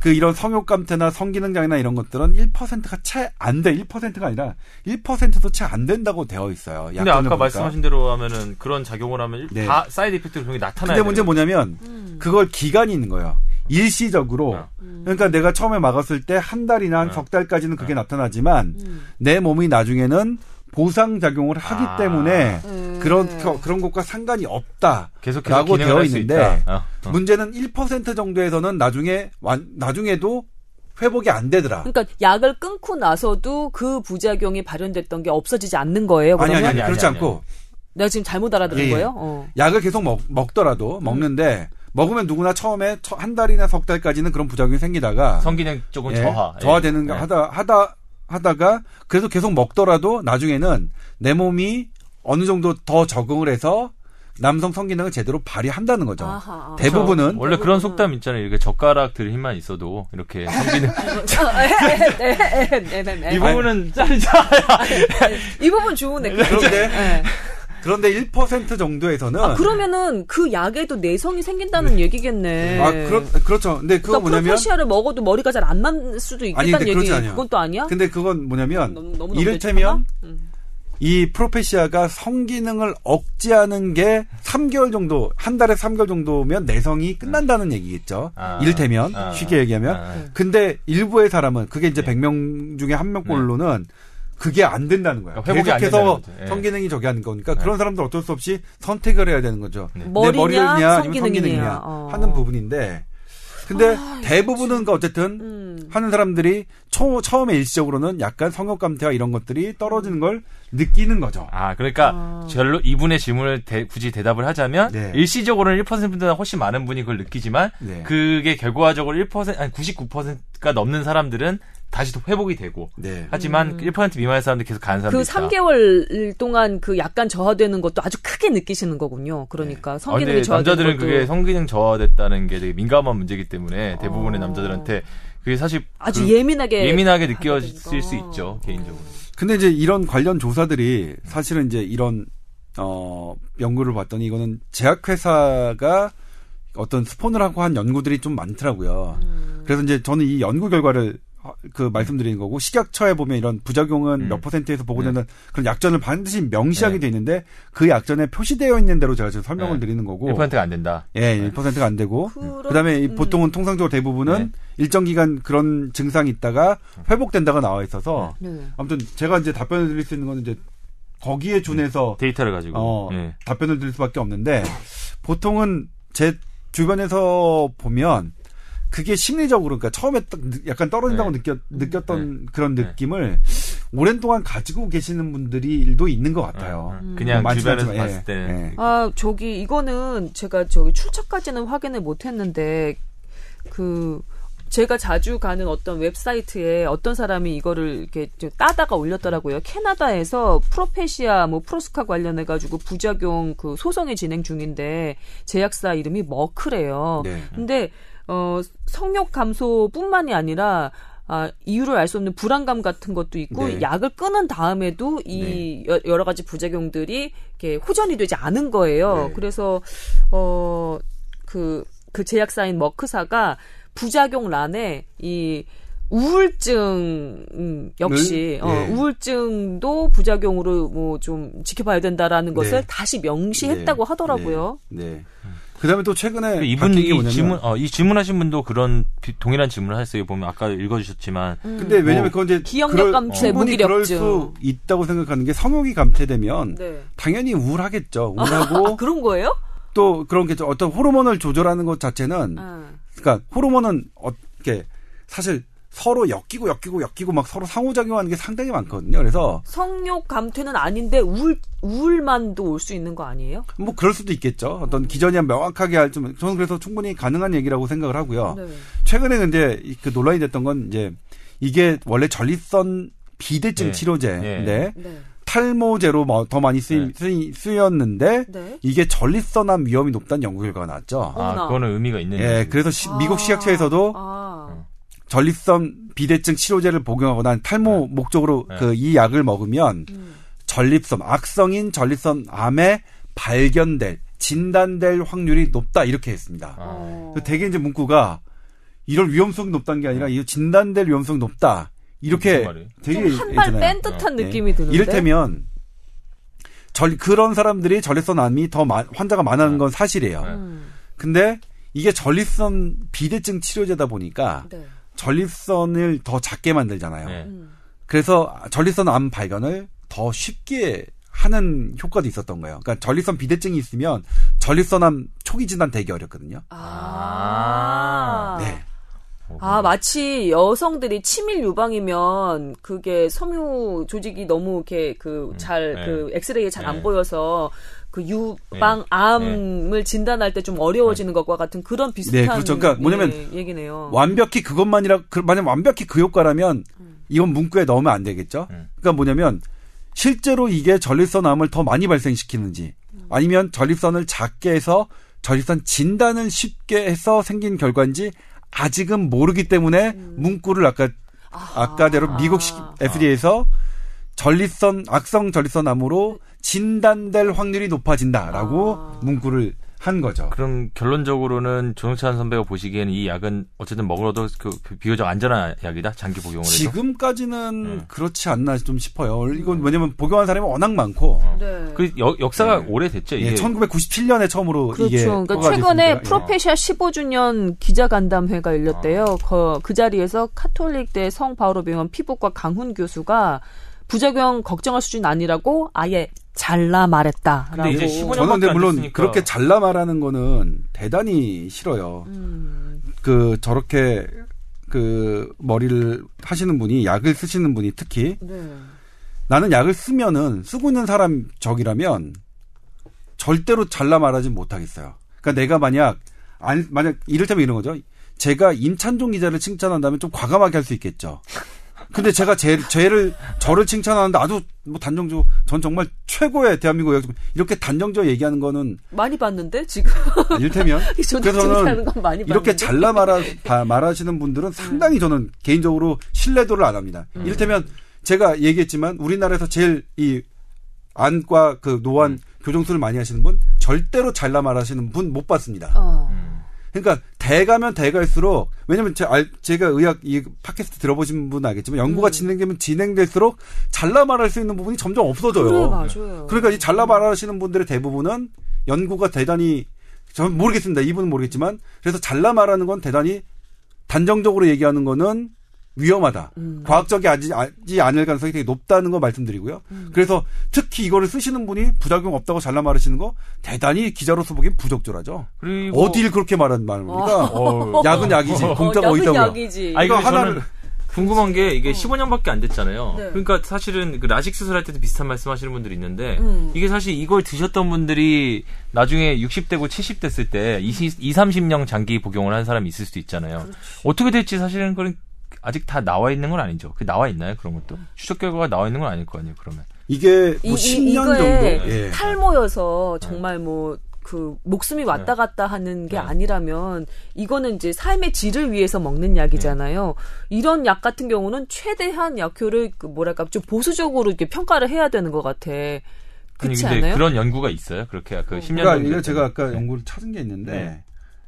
그 이런 성욕 감퇴나 성기능 장애나 이런 것들은 1%가 채 안 돼. 1%가 아니라 1%도 채 안 된다고 되어 있어요. 근데 아까 보니까. 말씀하신 대로 하면은 그런 작용을 하면 네. 다 side effect로 게 나타나요. 근데 문제 뭐냐면 음. 그걸 기간이 있는 거예요. 일시적으로. 어. 그러니까 내가 처음에 막았을 때 한 달이나 한 어. 석 달까지는 그게 나타나지만 음. 내 몸이 나중에는 보상 작용을 하기 아. 때문에 음. 그런 겨- 그런 것과 상관이 없다. 계속해서 되어 있는데. 어, 어. 문제는 1% 정도에서는 나중에 완- 나중에도 회복이 안 되더라. 그러니까 약을 끊고 나서도 그 부작용이 발현됐던 게 없어지지 않는 거예요. 아니 그러면 아니 아니 아니, 그렇지 아니, 않고 내가 지금 잘못 알아들은 예, 예. 거예요. 어. 약을 계속 먹, 먹더라도 먹는데 먹으면 누구나 처음에 처- 한 달이나 석 달까지는 그런 부작용이 생기다가 성기능 쪽은 예, 저하. 예. 저하되는 거 예. 하다 하다 하다가 그래도 계속 먹더라도 나중에는 내 몸이 어느 정도 더 적응을 해서 남성 성기능을 제대로 발휘한다는 거죠. 아하, 아하. 대부분은 원래 그런 속담 있잖아요. 이렇게 젓가락 들 힘만 있어도 이렇게 성기능. 이 부분은 짜리자. 이 부분 좋으네. 그런데 네. 그런데 1% 정도에서는 아, 그러면은 그 약에도 내성이 생긴다는 얘기겠네. 아, 그렇, 그렇죠. 근데 그거 그러니까 뭐냐면 프로페시아를 먹어도 머리가 잘안날 수도 있겠다는 그렇지 얘기. 않아요. 그건 또 아니야? 근데 그건 뭐냐면 너무, 너무 이를테면? 음. 이 프로페시아가 성기능을 억제하는 게 3개월 정도, 한 달에 3개월 정도면 내성이 끝난다는 얘기겠죠. 아. 이를테면, 아. 쉽게 얘기하면. 아. 근데 일부의 사람은, 그게 이제 네. 100명 중에 한 명꼴로는 그게 안 된다는 거야. 그러니까 계속해서. 예. 성기능이 저기 하는 거니까 네. 그런 사람들 어쩔 수 없이 선택을 해야 되는 거죠. 네. 내 머리냐, 머리냐, 아니면 성기능이냐. 성기능이냐 어. 하는 부분인데 근데 대부분은 그 어쨌든 음. 하는 사람들이 초, 처음에 일시적으로는 약간 성욕 감퇴와 이런 것들이 떨어지는 걸 느끼는 거죠. 아, 그러니까 아. 별로 이분의 질문을 대- 굳이 대답을 하자면 네. 일시적으로는 1%보다 훨씬 많은 분이 그걸 느끼지만 네. 그게 결과적으로 1% 아니 99%가 넘는 사람들은 다시 또 회복이 되고 네. 하지만 1% 미만의 사람들 계속 가는 사람들 그 3개월 동안 그 약간 저하되는 것도 아주 크게 느끼시는 거군요. 그러니까 성기능이 저하되는 남자들은 것도 그게 성기능 저하됐다는 게 되게 민감한 문제이기 때문에 대부분의 어. 남자들한테 그게 사실 아주 그 예민하게 예민하게 하게 느껴질. 수 있죠 개인적으로. 근데 이제 이런 관련 조사들이 사실은 이제 이런 어 연구를 봤더니 이거는 제약회사가 어떤 스폰을 하고 한 연구들이 좀 많더라고요. 그래서 이제 저는 이 연구 결과를 어, 그 말씀드리는 거고 식약처에 보면 이런 부작용은 음. 몇 퍼센트에서 보고되는 그런 약전을 반드시 명시하게 네. 돼 있는데 그 약전에 표시되어 있는 대로 제가 지금 설명을 네. 드리는 거고 1%가 안 된다. 예, 1%가 안 되고 그런- 그다음에 이 음. 보통은 통상적으로 대부분은 네. 일정 기간 그런 증상이 있다가 회복된다가 나와 있어서 네. 아무튼 제가 이제 답변을 드릴 수 있는 건 이제 거기에 준해서 데이터를 가지고. 어, 예. 답변을 드릴 수밖에 없는데 보통은 제 주변에서 보면 그게 심리적으로 그러니까 처음에 약간 떨어진다고 네. 느꼈 느꼈던 그런 네. 느낌을 오랜 동안 가지고 계시는 분들이도 있는 것 같아요. 음. 그냥 많지는 주변에서 않지만, 봤을 예, 때는 예. 아, 저기 이거는 제가 저기 출처까지는 확인을 못 했는데 그 제가 자주 가는 어떤 웹사이트에 어떤 사람이 이거를 이렇게 좀 따다가 올렸더라고요. 캐나다에서 프로페시아 뭐 프로스카 관련해 가지고 부작용 그 소송이 진행 중인데 제약사 이름이 머크래요. 네. 근데 어 성욕 감소뿐만이 아니라 아, 이유를 알 수 없는 불안감 같은 것도 있고 네. 약을 끊은 다음에도 이 여- 여러 가지 부작용들이 이렇게 호전이 되지 않은 거예요. 네. 그래서 어그그 제약사인 머크사가 부작용란에 이 우울증 음, 역시 어, 네. 우울증도 부작용으로 뭐 좀 지켜봐야 된다라는 것을 네. 다시 명시했다고 네. 하더라고요. 네. 네. 그다음에 또 최근에 그 이분 이 뭐냐면 질문 어, 이 질문하신 분도 그런 비- 동일한 질문을 하셨어요. 보면 아까 읽어주셨지만 근데 왜냐면 그건 이제 기억력 감퇴, 충분히 그럴 무기력증. 수 있다고 생각하는 게 성욕이 감퇴되면 네. 당연히 우울하겠죠. 우울하고 아, 그런 거예요? 또 그런 게 어떤 호르몬을 조절하는 것 자체는 아. 그러니까 호르몬은 어떻게 사실 서로 엮이고 엮이고 엮이고 막 서로 상호작용하는 게 상당히 많거든요. 그래서 성욕 감퇴는 아닌데 우울 우울만도 올 수 있는 거 아니에요? 뭐 그럴 수도 있겠죠. 어떤 기전이 명확하게 할좀 저는 그래서 충분히 가능한 얘기라고 생각을 하고요. 네. 최근에 근데 이그 논란이 됐던 건 이제 이게 원래 전립선 비대증 네. 치료제인데 네. 탈모제로 뭐더 많이 쓰이, 네. 쓰이, 쓰였는데 네. 이게 전립선암 위험이 높다는 연구 결과가 나왔죠. 아 그거는 의미가 있는. 예, 얘기고. 그래서 시- 미국 시약처에서도 아. 전립선 비대증 치료제를 복용하거나 한 탈모 목적으로 네. 그이 약을 먹으면 음. 전립선 악성인 전립선 암에 발견될 진단될 확률이 높다 이렇게 했습니다. 아. 되게 이제 문구가 이럴 위험성이 높다는 게 아니라 이 진단될 위험성이 높다 이렇게? 되게 한발. 뺀 듯한 네. 느낌이 드는데. 이를테면 전 그런 사람들이 전립선 암이 더 많- 환자가 많아는 건 사실이에요. 네. 음. 근데 이게 전립선 비대증 치료제다 보니까 네. 전립선을 더 작게 만들잖아요. 네. 음. 그래서 전립선 암 발견을 더 쉽게 하는 효과도 있었던 거예요. 그러니까 전립선 비대증이 있으면 전립선 암 초기 진단 되게 어렵거든요. 아. 네. 아, 마치 여성들이 치밀 유방이면 그게 섬유 조직이 너무 이렇게 그잘 네. 그 엑스레이에 잘안 네. 보여서 그 유방 네. 암을 진단할 때 좀 어려워지는 것과 같은 그런 비슷한 네, 그렇죠. 그러니까 뭐냐면 예, 얘기네요. 완벽히 그것만이라 그- 만약 완벽히 그 효과라면 음. 이건 문구에 넣으면 안 되겠죠. 음. 그러니까 뭐냐면 실제로 이게 전립선 암을 더 많이 발생시키는지 음. 아니면 전립선을 작게 해서 전립선 진단을 쉽게 해서 생긴 결과인지 아직은 모르기 때문에 음. 문구를 아까 아까대로 미국 식 FDA에서 전립선 악성 전립선 암으로 진단될 확률이 높아진다라고 아. 문구를 한 거죠. 그럼 결론적으로는 조영찬 선배가 보시기에는 이 약은 어쨌든 먹어도 그 비교적 안전한 약이다 장기 복용을 해서. 지금까지는 음. 그렇지 않나 좀 싶어요. 이건 왜냐면 복용한 사람이 워낙 많고. 네. 그 여- 역사가 네. 오래됐죠 이게. 예, 1997년에 처음으로 이게 그렇죠. 그러니까 허가가 최근에. 예. 프로페시아 15주년 기자 간담회가 열렸대요. 그, 그 자리에서 카톨릭대 성 바오로 병원 피부과 강훈 교수가 부작용 걱정할 수준 아니라고 아예 잘라 말했다라고. 근데 이제 15 저는 근데 안 물론 됐으니까. 그렇게 잘라 말하는 거는 대단히 싫어요. 음, 그 저렇게 그 머리를 하시는 분이 약을 쓰시는 분이 특히 네. 나는 약을 쓰면은 쓰고 있는 사람 적이라면 절대로 잘라 말하지 못하겠어요. 그러니까 내가 만약 안 만약 이를테면 이런 거죠. 제가 임찬종 기자를 칭찬한다면 좀 과감하게 할 수 있겠죠. 근데 제가 제, 쟤를 저를 칭찬하는데 아주 뭐 단정적으로 전 정말 최고의 대한민국 의학 이렇게 단정적으로 얘기하는 거는 많이 봤는데 지금 조덕 하는 건 많이 이렇게. 잘라 말하, 바- 말하시는 분들은 상당히 저는 개인적으로 신뢰도를 안 합니다. 음. 이를테면 제가 얘기했지만 우리나라에서 제일 이 안과 그 노안 음. 교정술을 많이 하시는 분 절대로 잘라 말하시는 분 못 봤습니다. 어. 음. 그러니까 대가면 대갈수록 왜냐면 제, 알- 제가 의학 이 팟캐스트 들어보신 분은 알겠지만 연구가 음. 진행되면 진행될수록 잘라 말할 수 있는 부분이 점점 없어져요. 그래 맞아요. 그러니까 이 잘라 말하시는 분들의 대부분은 연구가 대단히 저는 모르겠습니다. 이분은 모르겠지만 그래서 잘라 말하는 건 대단히 단정적으로 얘기하는 거는 위험하다. 음. 과학적이지 않을 가능성이 되게 높다는 거 말씀드리고요. 음. 그래서 특히 이거를 쓰시는 분이 부작용 없다고 잘라 말하시는 거 대단히 기자로서 보기엔 부적절하죠. 그리고 어딜 그렇게 말하는 말입니까? 어. 약은 약이지. 어, 공짜가? 약이지. 아니, 이거 근데 하나를- 궁금한 게 이게 15년밖에 안 됐잖아요. 네. 그러니까 사실은 그 라식 수술할 때도 비슷한 말씀하시는 분들이 있는데 음. 이게 사실 이걸 드셨던 분들이 나중에 60대고 70 됐을 때 20, 2, 30년 장기 복용을 한 사람이 있을 수도 있잖아요. 그렇죠. 어떻게 될지 사실은 그건 아직 다 나와 있는 건 아니죠. 그 나와 있나요? 그런 것도 추적 결과가 나와 있는 건 아닐 거 아니에요. 그러면 이게 이, 뭐 이, 10년 정도. 예. 탈모여서 정말 뭐그 목숨이 왔다 갔다 하는 게 네. 아니라면 이거는 이제 삶의 질을 위해서 먹는 약이잖아요. 이런 약 같은 경우는 최대한 약효를 그 뭐랄까 좀 보수적으로 이렇게 평가를 해야 되는 것 같아. 아니 그렇지 근데 않아요? 그런 연구가 있어요. 그렇게 그 10년 그러니까 제가. 아까 네. 연구를 찾은 게 있는데 네.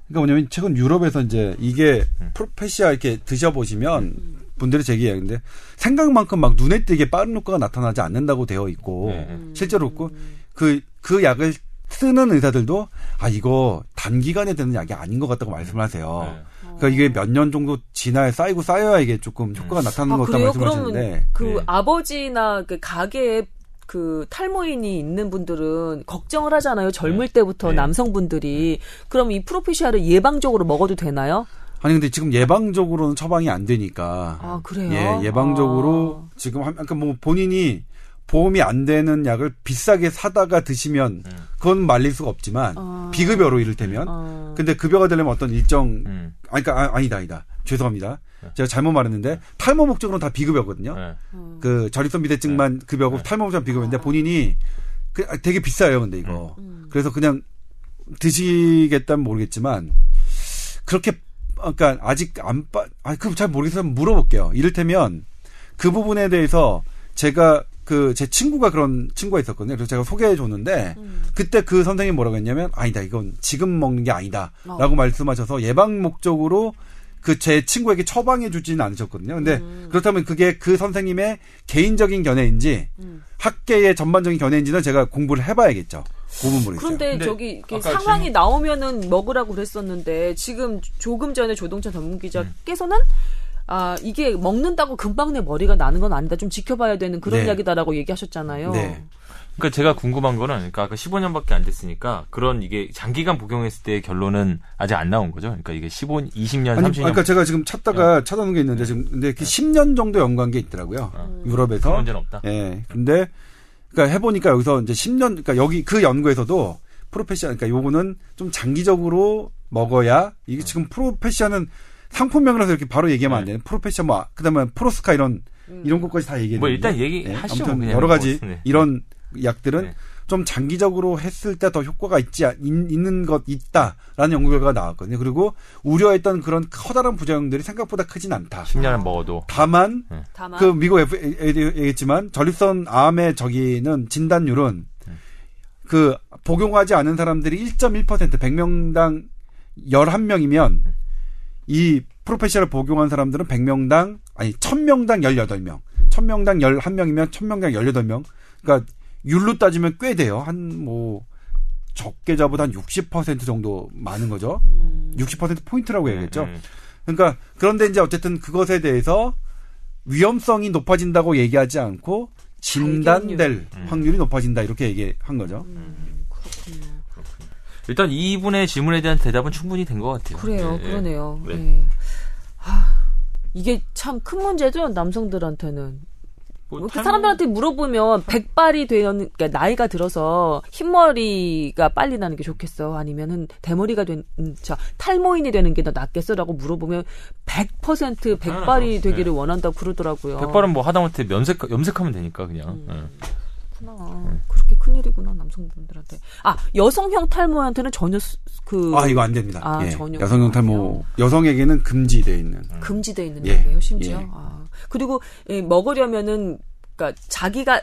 그러니까 뭐냐면 최근 유럽에서 이제 이게 음. 프로페시아 이렇게 드셔보시면 분들이 제기하는데 생각만큼 막 눈에 띄게 빠른 효과가 나타나지 않는다고 되어 있고 네. 음. 실제로 없고 그 그 약을 쓰는 의사들도 아 이거 단기간에 되는 약이 아닌 것 같다고 말씀을 하세요. 네. 그러니까 이게 몇 년 정도 지나야 쌓이고 쌓여야 이게 조금 효과가 나타나는 아, 것 같다고 말씀하시는데 그 네. 아버지나 그 가게에 그 탈모인이 있는 분들은 걱정을 하잖아요. 젊을 때부터 네. 남성분들이. 그럼 이 프로페시아를 예방적으로 먹어도 되나요? 아니 근데 지금 예방적으로는 처방이 안 되니까 아, 그래요? 예, 예방적으로 지금 한- 그러니까 뭐 본인이 보험이 안 되는 약을 비싸게 사다가 드시면 음. 그건 말릴 수가 없지만 아. 비급여로 이를테면 어. 근데 급여가 되려면 어떤 일정 음. 아니 그러니까 아, 아니다 아니다 죄송합니다 제가 잘못 말했는데 탈모 목적으로는 다 비급여거든요 네. 그 저립선 비대증만 급여고 네. 탈모 목적 비급여인데 본인이 그 아, 되게 비싸요 근데 이거 음. 그래서 그냥 드시겠다면 모르겠지만 그렇게 그러니까 아직 안 빠, 아 그럼 잘 모르겠어요. 물어볼게요. 이를테면 그 부분에 대해서 제가 그 제 친구가 그런 친구가 있었거든요. 그래서 제가 소개해 줬는데 음. 그때 그 선생님이 뭐라고 했냐면 아니다 이건 지금 먹는 게 아니다라고 어. 말씀하셔서 예방 목적으로 그 제 친구에게 처방해 주지는 않으셨거든요. 근데 음. 그렇다면 그게 그 선생님의 개인적인 견해인지 음. 학계의 전반적인 견해인지는 제가 공부를 해봐야겠죠. 그 부분 모르겠어요. 그런데 근데 저기 상황이 질문- 나오면은 먹으라고 그랬었는데 지금 조금 전에 조동찬 전문 기자께서는 아 이게 먹는다고 금방 내 머리가 나는 건 아니다. 좀 지켜봐야 되는 그런 네. 이야기다라고 얘기하셨잖아요. 네. 그러니까 제가 궁금한 거는 그러니까 아까 15년밖에 안 됐으니까 그런 이게 장기간 복용했을 때의 결론은 아직 안 나온 거죠. 그러니까 이게 15, 20년, 아니, 30년 그러니까 제가 지금 찾다가 찾아놓은 게 있는데 지금 근데 그 10년 정도 연구한 게 있더라고요. 어. 유럽에서. 문제는 없다. 예. 근데 그러니까 해보니까 여기서 이제 10년 그러니까 여기 그 연구에서도 프로페시아 그러니까 요거는 좀 장기적으로 먹어야 이게 지금 프로페시아는 상품명이라서 이렇게 바로 얘기하면 안 네. 되는 프로페시아 뭐 그다음에 프로스카 이런 이런 것까지 다 얘기해. 뭐 일단 얘기하시죠, 아무튼 그냥 여러 가지 뭐, 네. 이런 약들은 네. 좀 장기적으로 했을 때 더 효과가 있지 있, 있는 것 있다라는 연구 결과가 나왔거든요. 그리고 우려했던 그런 커다란 부작용들이 생각보다 크진 않다. 10년을 먹어도 다만 다만 그 미국 FA도 얘기했지만 전립선 암의 저기는 진단율은 그 복용하지 않은 사람들이 1.1% 100명당 11명이면 이 프로페시아를 복용한 사람들은 100명당 아니 1000명당 18명. 1000명당 11명이면 1000명당 18명. 그러니까 율로 따지면 꽤 돼요. 한 뭐 적게 잡아도 한60% 정도 많은 거죠. 60% 포인트라고 해야겠죠. 음, 음. 그러니까 그런데 이제 어쨌든 그것에 대해서 위험성이 높아진다고 얘기하지 않고 진단될 발견율. 확률이 높아진다 이렇게 얘기한 거죠. 그렇군요. 일단 이분의 질문에 대한 대답은 충분히 된 것 같아요. 그래요, 예, 예. 그러네요. 네. 예. 하, 이게 참 큰 문제죠, 남성들한테는. 뭐 이렇게 탈모- 사람들한테 물어보면 백발이 되는 그러니까 나이가 들어서 흰머리가 빨리 나는 게 좋겠어 아니면은 대머리가 된 음, 자, 탈모인이 되는 게 더 낫겠어라고 물어보면 100% 백발이 당연하죠. 되기를 네. 원한다고 그러더라고요. 백발은 뭐 하다못해 면색 염색하면 되니까 그냥. 예. 그렇구나. 그렇게 큰 일이구나 남성분들한테. 아 여성형 탈모한테는 전혀 수- 그아 이거 안 됩니다. 아, 예. 전혀 여성용 탈모 여성에게는 금지되어 있는. 금지돼 있는 예, 약이에요, 심지어. 예. 아, 그리고 예, 먹으려면은 그러니까 자기가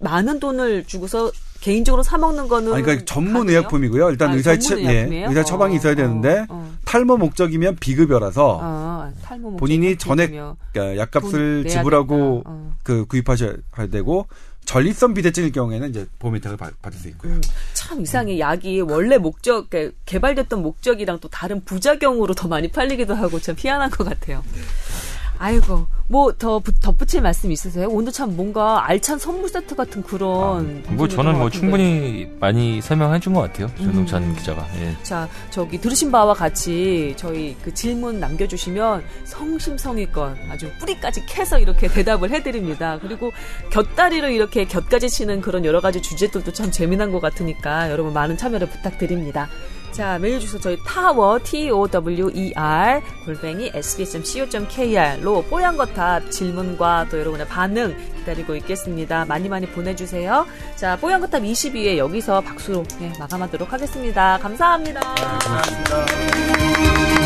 많은 돈을 주고서 개인적으로 사 먹는 거는 아니, 그러니까 전문 가능해요? 의약품이고요. 일단 아, 의사의 전문 처, 예? 의사 처방이 어, 있어야 되는데 어, 어. 탈모 목적이면 비급여라서 아, 탈모 본인이 전액. 그러니까 돈 약값을 지불하고. 어. 그 구입하셔야 되고 전립선 비대증일 경우에는 이제 보험 혜택을 받- 받을 수 있고요. 음, 참 이상해. 약이 원래 목적, 개발됐던 목적이랑 또 다른 부작용으로 더 많이 팔리기도 하고 참 희한한 것 같아요. 아이고, 뭐 더 덧붙일 말씀 있으세요? 오늘 참 뭔가 알찬 선물 세트 같은 그런. 뭐 방송이었던 저는 것뭐 같은데. 충분히 많이 설명해 준 것 같아요. 전동찬 음. 기자가. 예. 자, 저기 들으신 바와 같이 저희 그 질문 남겨주시면 성심성의껏 아주 뿌리까지 캐서 이렇게 대답을 해드립니다. 그리고 곁다리로 이렇게 곁까지 치는 그런 여러 가지 주제들도 참 재미난 것 같으니까 여러분 많은 참여를 부탁드립니다. 자, 메일 주소 저희 타워, T-O-W-E-R, 골뱅이 sbs.co.kr로 뽀얀 거탑 질문과 또 여러분의 반응 기다리고 있겠습니다. 많이 많이 보내주세요. 자, 뽀얀 거탑 22회 여기서 박수로 예, 마감하도록 하겠습니다. 감사합니다. 고맙습니다.